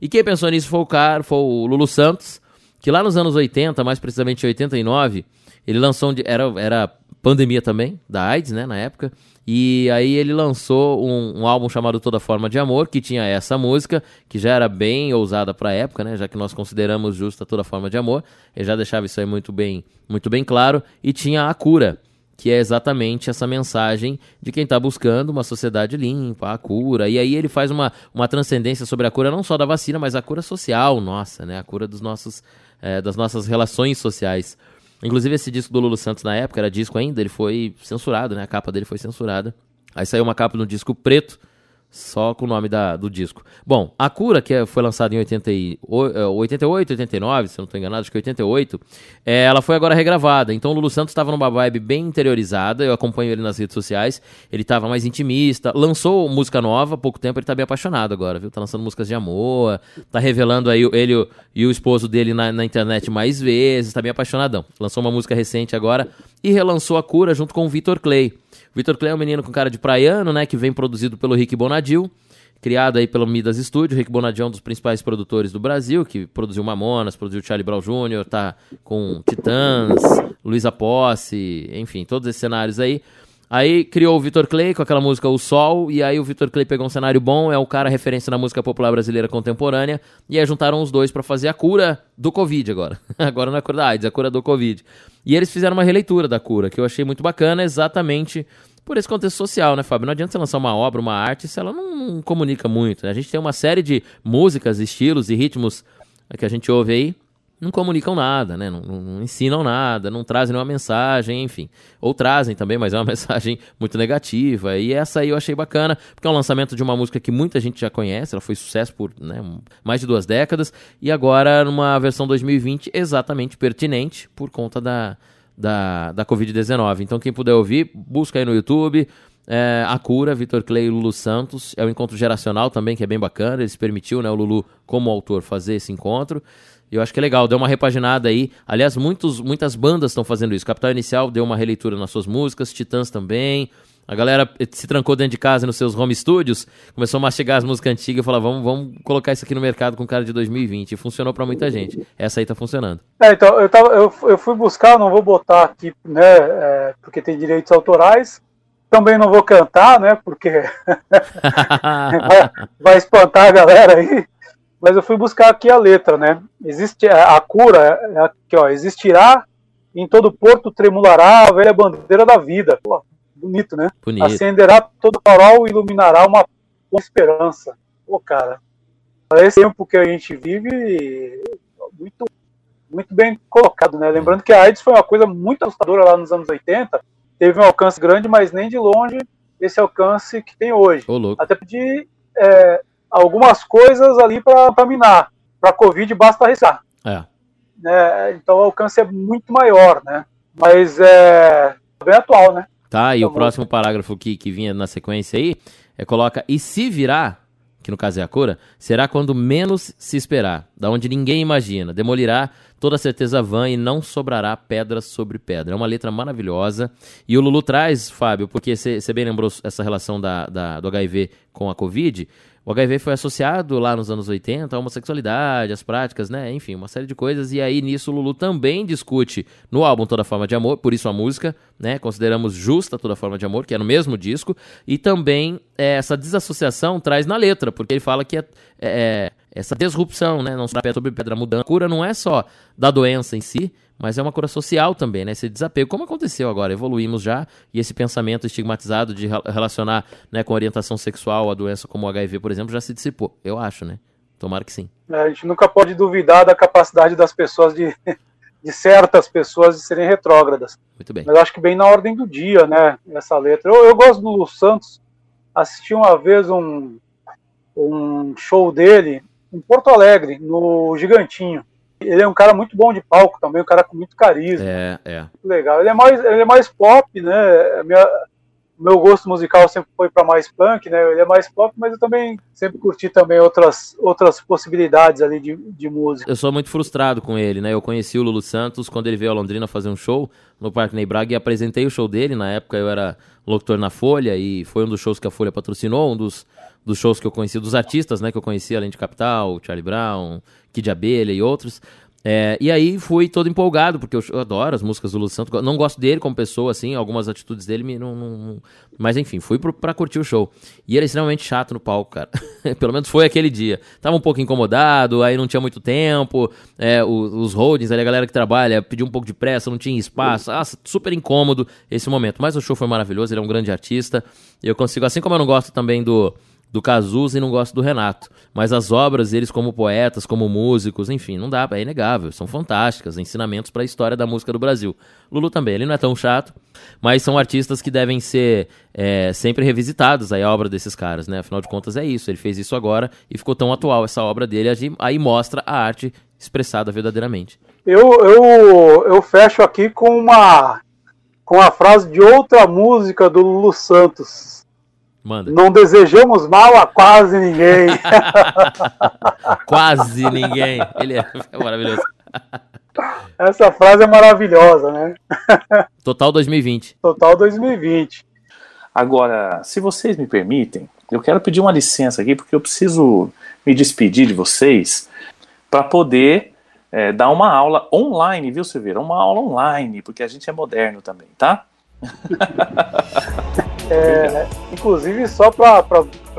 E quem pensou nisso foi o cara, foi o Lulu Santos, que lá nos anos 80, mais precisamente em 89, ele lançou um, era era pandemia também da AIDS, né, na época. E aí ele lançou um, um, álbum chamado Toda Forma de Amor, que tinha essa música, que já era bem ousada para a época, né, já que nós consideramos justa toda forma de amor. Ele já deixava isso aí muito bem, muito bem claro e tinha a cura, que é exatamente essa mensagem de quem está buscando uma sociedade limpa, a cura. E aí ele faz uma, uma transcendência sobre a cura não só da vacina, mas a cura social nossa, né? A cura dos nossos, é, das nossas relações sociais. Inclusive esse disco do Lulu Santos na época era disco ainda, ele foi censurado, né? A capa dele foi censurada. Aí saiu uma capa no disco preto só com o nome da, do disco. Bom, A Cura, que é, foi lançada em 88, 88, 89, se eu não estou enganado, acho que 88, é, ela foi agora regravada. Então o Lulu Santos estava numa vibe bem interiorizada, eu acompanho ele nas redes sociais, ele estava mais intimista, lançou música nova, há pouco tempo ele está bem apaixonado agora, viu? Tá lançando músicas de amor, tá revelando aí ele e o esposo dele na, na internet mais vezes, tá bem apaixonadão. Lançou uma música recente agora e relançou A Cura junto com o Vitor Clay. Vitor Clay é um menino com cara de praiano, né? Que vem produzido pelo Rick Bonadil, criado aí pelo Midas Studio. Rick Bonadil é um dos principais produtores do Brasil, que produziu Mamonas, produziu Charlie Brown Jr., tá com Titãs, Luísa Posse, enfim, todos esses cenários aí. Aí criou o Vitor Clay com aquela música O Sol, e aí o Vitor Clay pegou um cenário bom, é o cara referência na música popular brasileira contemporânea, e aí juntaram os dois para fazer a cura do Covid agora. <laughs> agora não é a cura da AIDS, é a cura do Covid. E eles fizeram uma releitura da cura, que eu achei muito bacana, exatamente por esse contexto social, né, Fábio? Não adianta você lançar uma obra, uma arte, se ela não, não comunica muito. Né? A gente tem uma série de músicas, estilos e ritmos que a gente ouve aí, não comunicam nada, né? Não, não, ensinam nada, não trazem nenhuma mensagem, enfim. Ou trazem também, mas é uma <laughs> mensagem muito negativa. E essa aí eu achei bacana, porque é um lançamento de uma música que muita gente já conhece, ela foi sucesso por né, mais de duas décadas, e agora numa versão 2020 exatamente pertinente por conta da, da, da Covid-19. Então quem puder ouvir, busca aí no YouTube. É, a Cura, Vitor Clay e Lulu Santos. É um encontro geracional também, que é bem bacana. Eles permitiu, né, o Lulu, como autor, fazer esse encontro. E eu acho que é legal, deu uma repaginada aí. Aliás, muitos, muitas bandas estão fazendo isso. Capital Inicial deu uma releitura nas suas músicas, Titãs também. A galera se trancou dentro de casa nos seus home studios, começou a mastigar as músicas antigas e falou: vamos, vamos colocar isso aqui no mercado com cara de 2020. E funcionou para muita gente. Essa aí tá funcionando. É, então, eu, tava, eu, eu fui buscar, não vou botar aqui, né, é, porque tem direitos autorais. Também não vou cantar, né, porque <laughs> <laughs> vai, vai espantar a galera aí mas eu fui buscar aqui a letra, né? Existe a, cura, é aqui, ó, existirá em todo porto tremulará a velha bandeira da vida. Pô, bonito, né? Bonito. Acenderá todo farol e iluminará uma esperança. Pô, cara, esse tempo que a gente vive, muito, muito bem colocado, né? Lembrando que a AIDS foi uma coisa muito assustadora lá nos anos 80, teve um alcance grande, mas nem de longe esse alcance que tem hoje. Até de é, algumas coisas ali para minar. Para Covid basta arriscar. É. Né? Então o alcance é muito maior, né? Mas é bem atual, né? Tá, e então, o próximo parágrafo que, que vinha na sequência aí é coloca, e se virar, que no caso é a cura, será quando menos se esperar, da onde ninguém imagina, demolirá toda certeza vã e não sobrará pedra sobre pedra. É uma letra maravilhosa. E o Lulu traz, Fábio, porque você bem lembrou essa relação da, da, do HIV com a Covid, o HIV foi associado lá nos anos 80 à homossexualidade, às práticas, né? Enfim, uma série de coisas. E aí nisso o Lulu também discute no álbum Toda Forma de Amor, por isso a música, né? Consideramos justa Toda Forma de Amor, que é no mesmo disco. E também é, essa desassociação traz na letra, porque ele fala que é, é essa disrupção, né? Não se dá sobre pedra mudando. A cura não é só da doença em si, mas é uma cura social também, né? Esse desapego, como aconteceu agora, evoluímos já, e esse pensamento estigmatizado de relacionar né, com orientação sexual a doença como o HIV, por exemplo, já se dissipou, eu acho, né? Tomara que sim. É, a gente nunca pode duvidar da capacidade das pessoas de, <laughs> de certas pessoas de serem retrógradas. Muito bem. Mas acho que bem na ordem do dia, né? Essa letra. Eu, eu gosto do Santos. Assisti uma vez um, um show dele em Porto Alegre, no Gigantinho. Ele é um cara muito bom de palco também, um cara com muito carisma. É, é. Legal. Ele é mais, ele é mais pop, né? Minha, meu gosto musical sempre foi para mais punk, né? Ele é mais pop, mas eu também sempre curti também outras, outras possibilidades ali de, de música. Eu sou muito frustrado com ele, né? Eu conheci o Lulu Santos quando ele veio a Londrina fazer um show no Parque Ney Braga e apresentei o show dele. Na época eu era locutor na Folha e foi um dos shows que a Folha patrocinou, um dos, dos shows que eu conheci, dos artistas, né? Que eu conheci além de Capital, Charlie Brown, Kid Abelha e outros. É, e aí fui todo empolgado, porque eu, eu, adoro as músicas do Lulu Santos. Não gosto dele como pessoa, assim, algumas atitudes dele me não. não mas enfim, fui pro, pra curtir o show. E ele é extremamente chato no palco, cara. <laughs> Pelo menos foi aquele dia. Tava um pouco incomodado, aí não tinha muito tempo. É, os, os holdings, ali, a galera que trabalha, pediu um pouco de pressa, não tinha espaço. Ah, super incômodo esse momento. Mas o show foi maravilhoso, ele é um grande artista. Eu consigo, assim como eu não gosto também do do Cazuza e não gosto do Renato. Mas as obras deles como poetas, como músicos, enfim, não dá, é inegável, são fantásticas, ensinamentos para a história da música do Brasil. Lulu também, ele não é tão chato, mas são artistas que devem ser é, sempre revisitados aí a obra desses caras, né? Afinal de contas é isso, ele fez isso agora e ficou tão atual essa obra dele, aí mostra a arte expressada verdadeiramente. Eu, eu, eu fecho aqui com uma com a frase de outra música do Lulu Santos, Manda. Não desejamos mal a quase ninguém. <laughs> quase ninguém. Ele é <laughs> maravilhoso. Essa frase é maravilhosa, né? Total 2020. Total 2020. Agora, se vocês me permitem, eu quero pedir uma licença aqui, porque eu preciso me despedir de vocês para poder é, dar uma aula online, viu, Silveira? Uma aula online, porque a gente é moderno também, tá? <laughs> É, inclusive, só para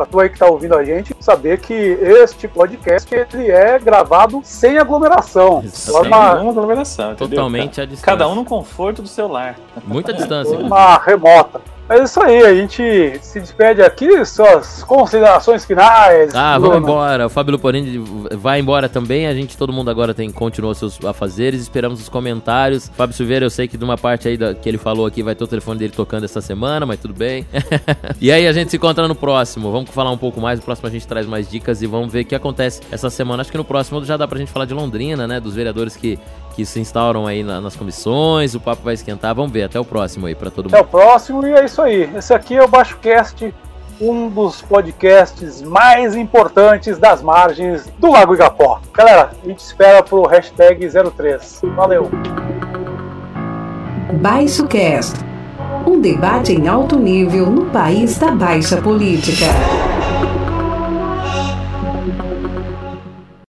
tu aí que tá ouvindo a gente, saber que este podcast ele é gravado sem aglomeração. Sem uma... aglomeração, entendeu? Totalmente à distância. Cada um no conforto do seu lar. Muita distância. Uma remota. É isso aí, a gente se despede aqui, suas considerações finais. Ah, vamos embora. O Fábio Luporini vai embora também. A gente, todo mundo agora tem continuou seus afazeres. Esperamos os comentários. Fábio Silveira, eu sei que de uma parte aí da, que ele falou aqui vai ter o telefone dele tocando essa semana, mas tudo bem. <laughs> e aí a gente se encontra no próximo. Vamos falar um pouco mais. No próximo a gente traz mais dicas e vamos ver o que acontece essa semana. Acho que no próximo já dá pra gente falar de Londrina, né? Dos vereadores que que se instauram aí na, nas comissões, o papo vai esquentar. Vamos ver, até o próximo aí para todo mundo. Até o próximo e é isso aí. Esse aqui é o Baixo Cast, um dos podcasts mais importantes das margens do Lago Igapó. Galera, a gente espera pro hashtag 03. Valeu! Baixo Cast, um debate em alto nível no país da baixa política.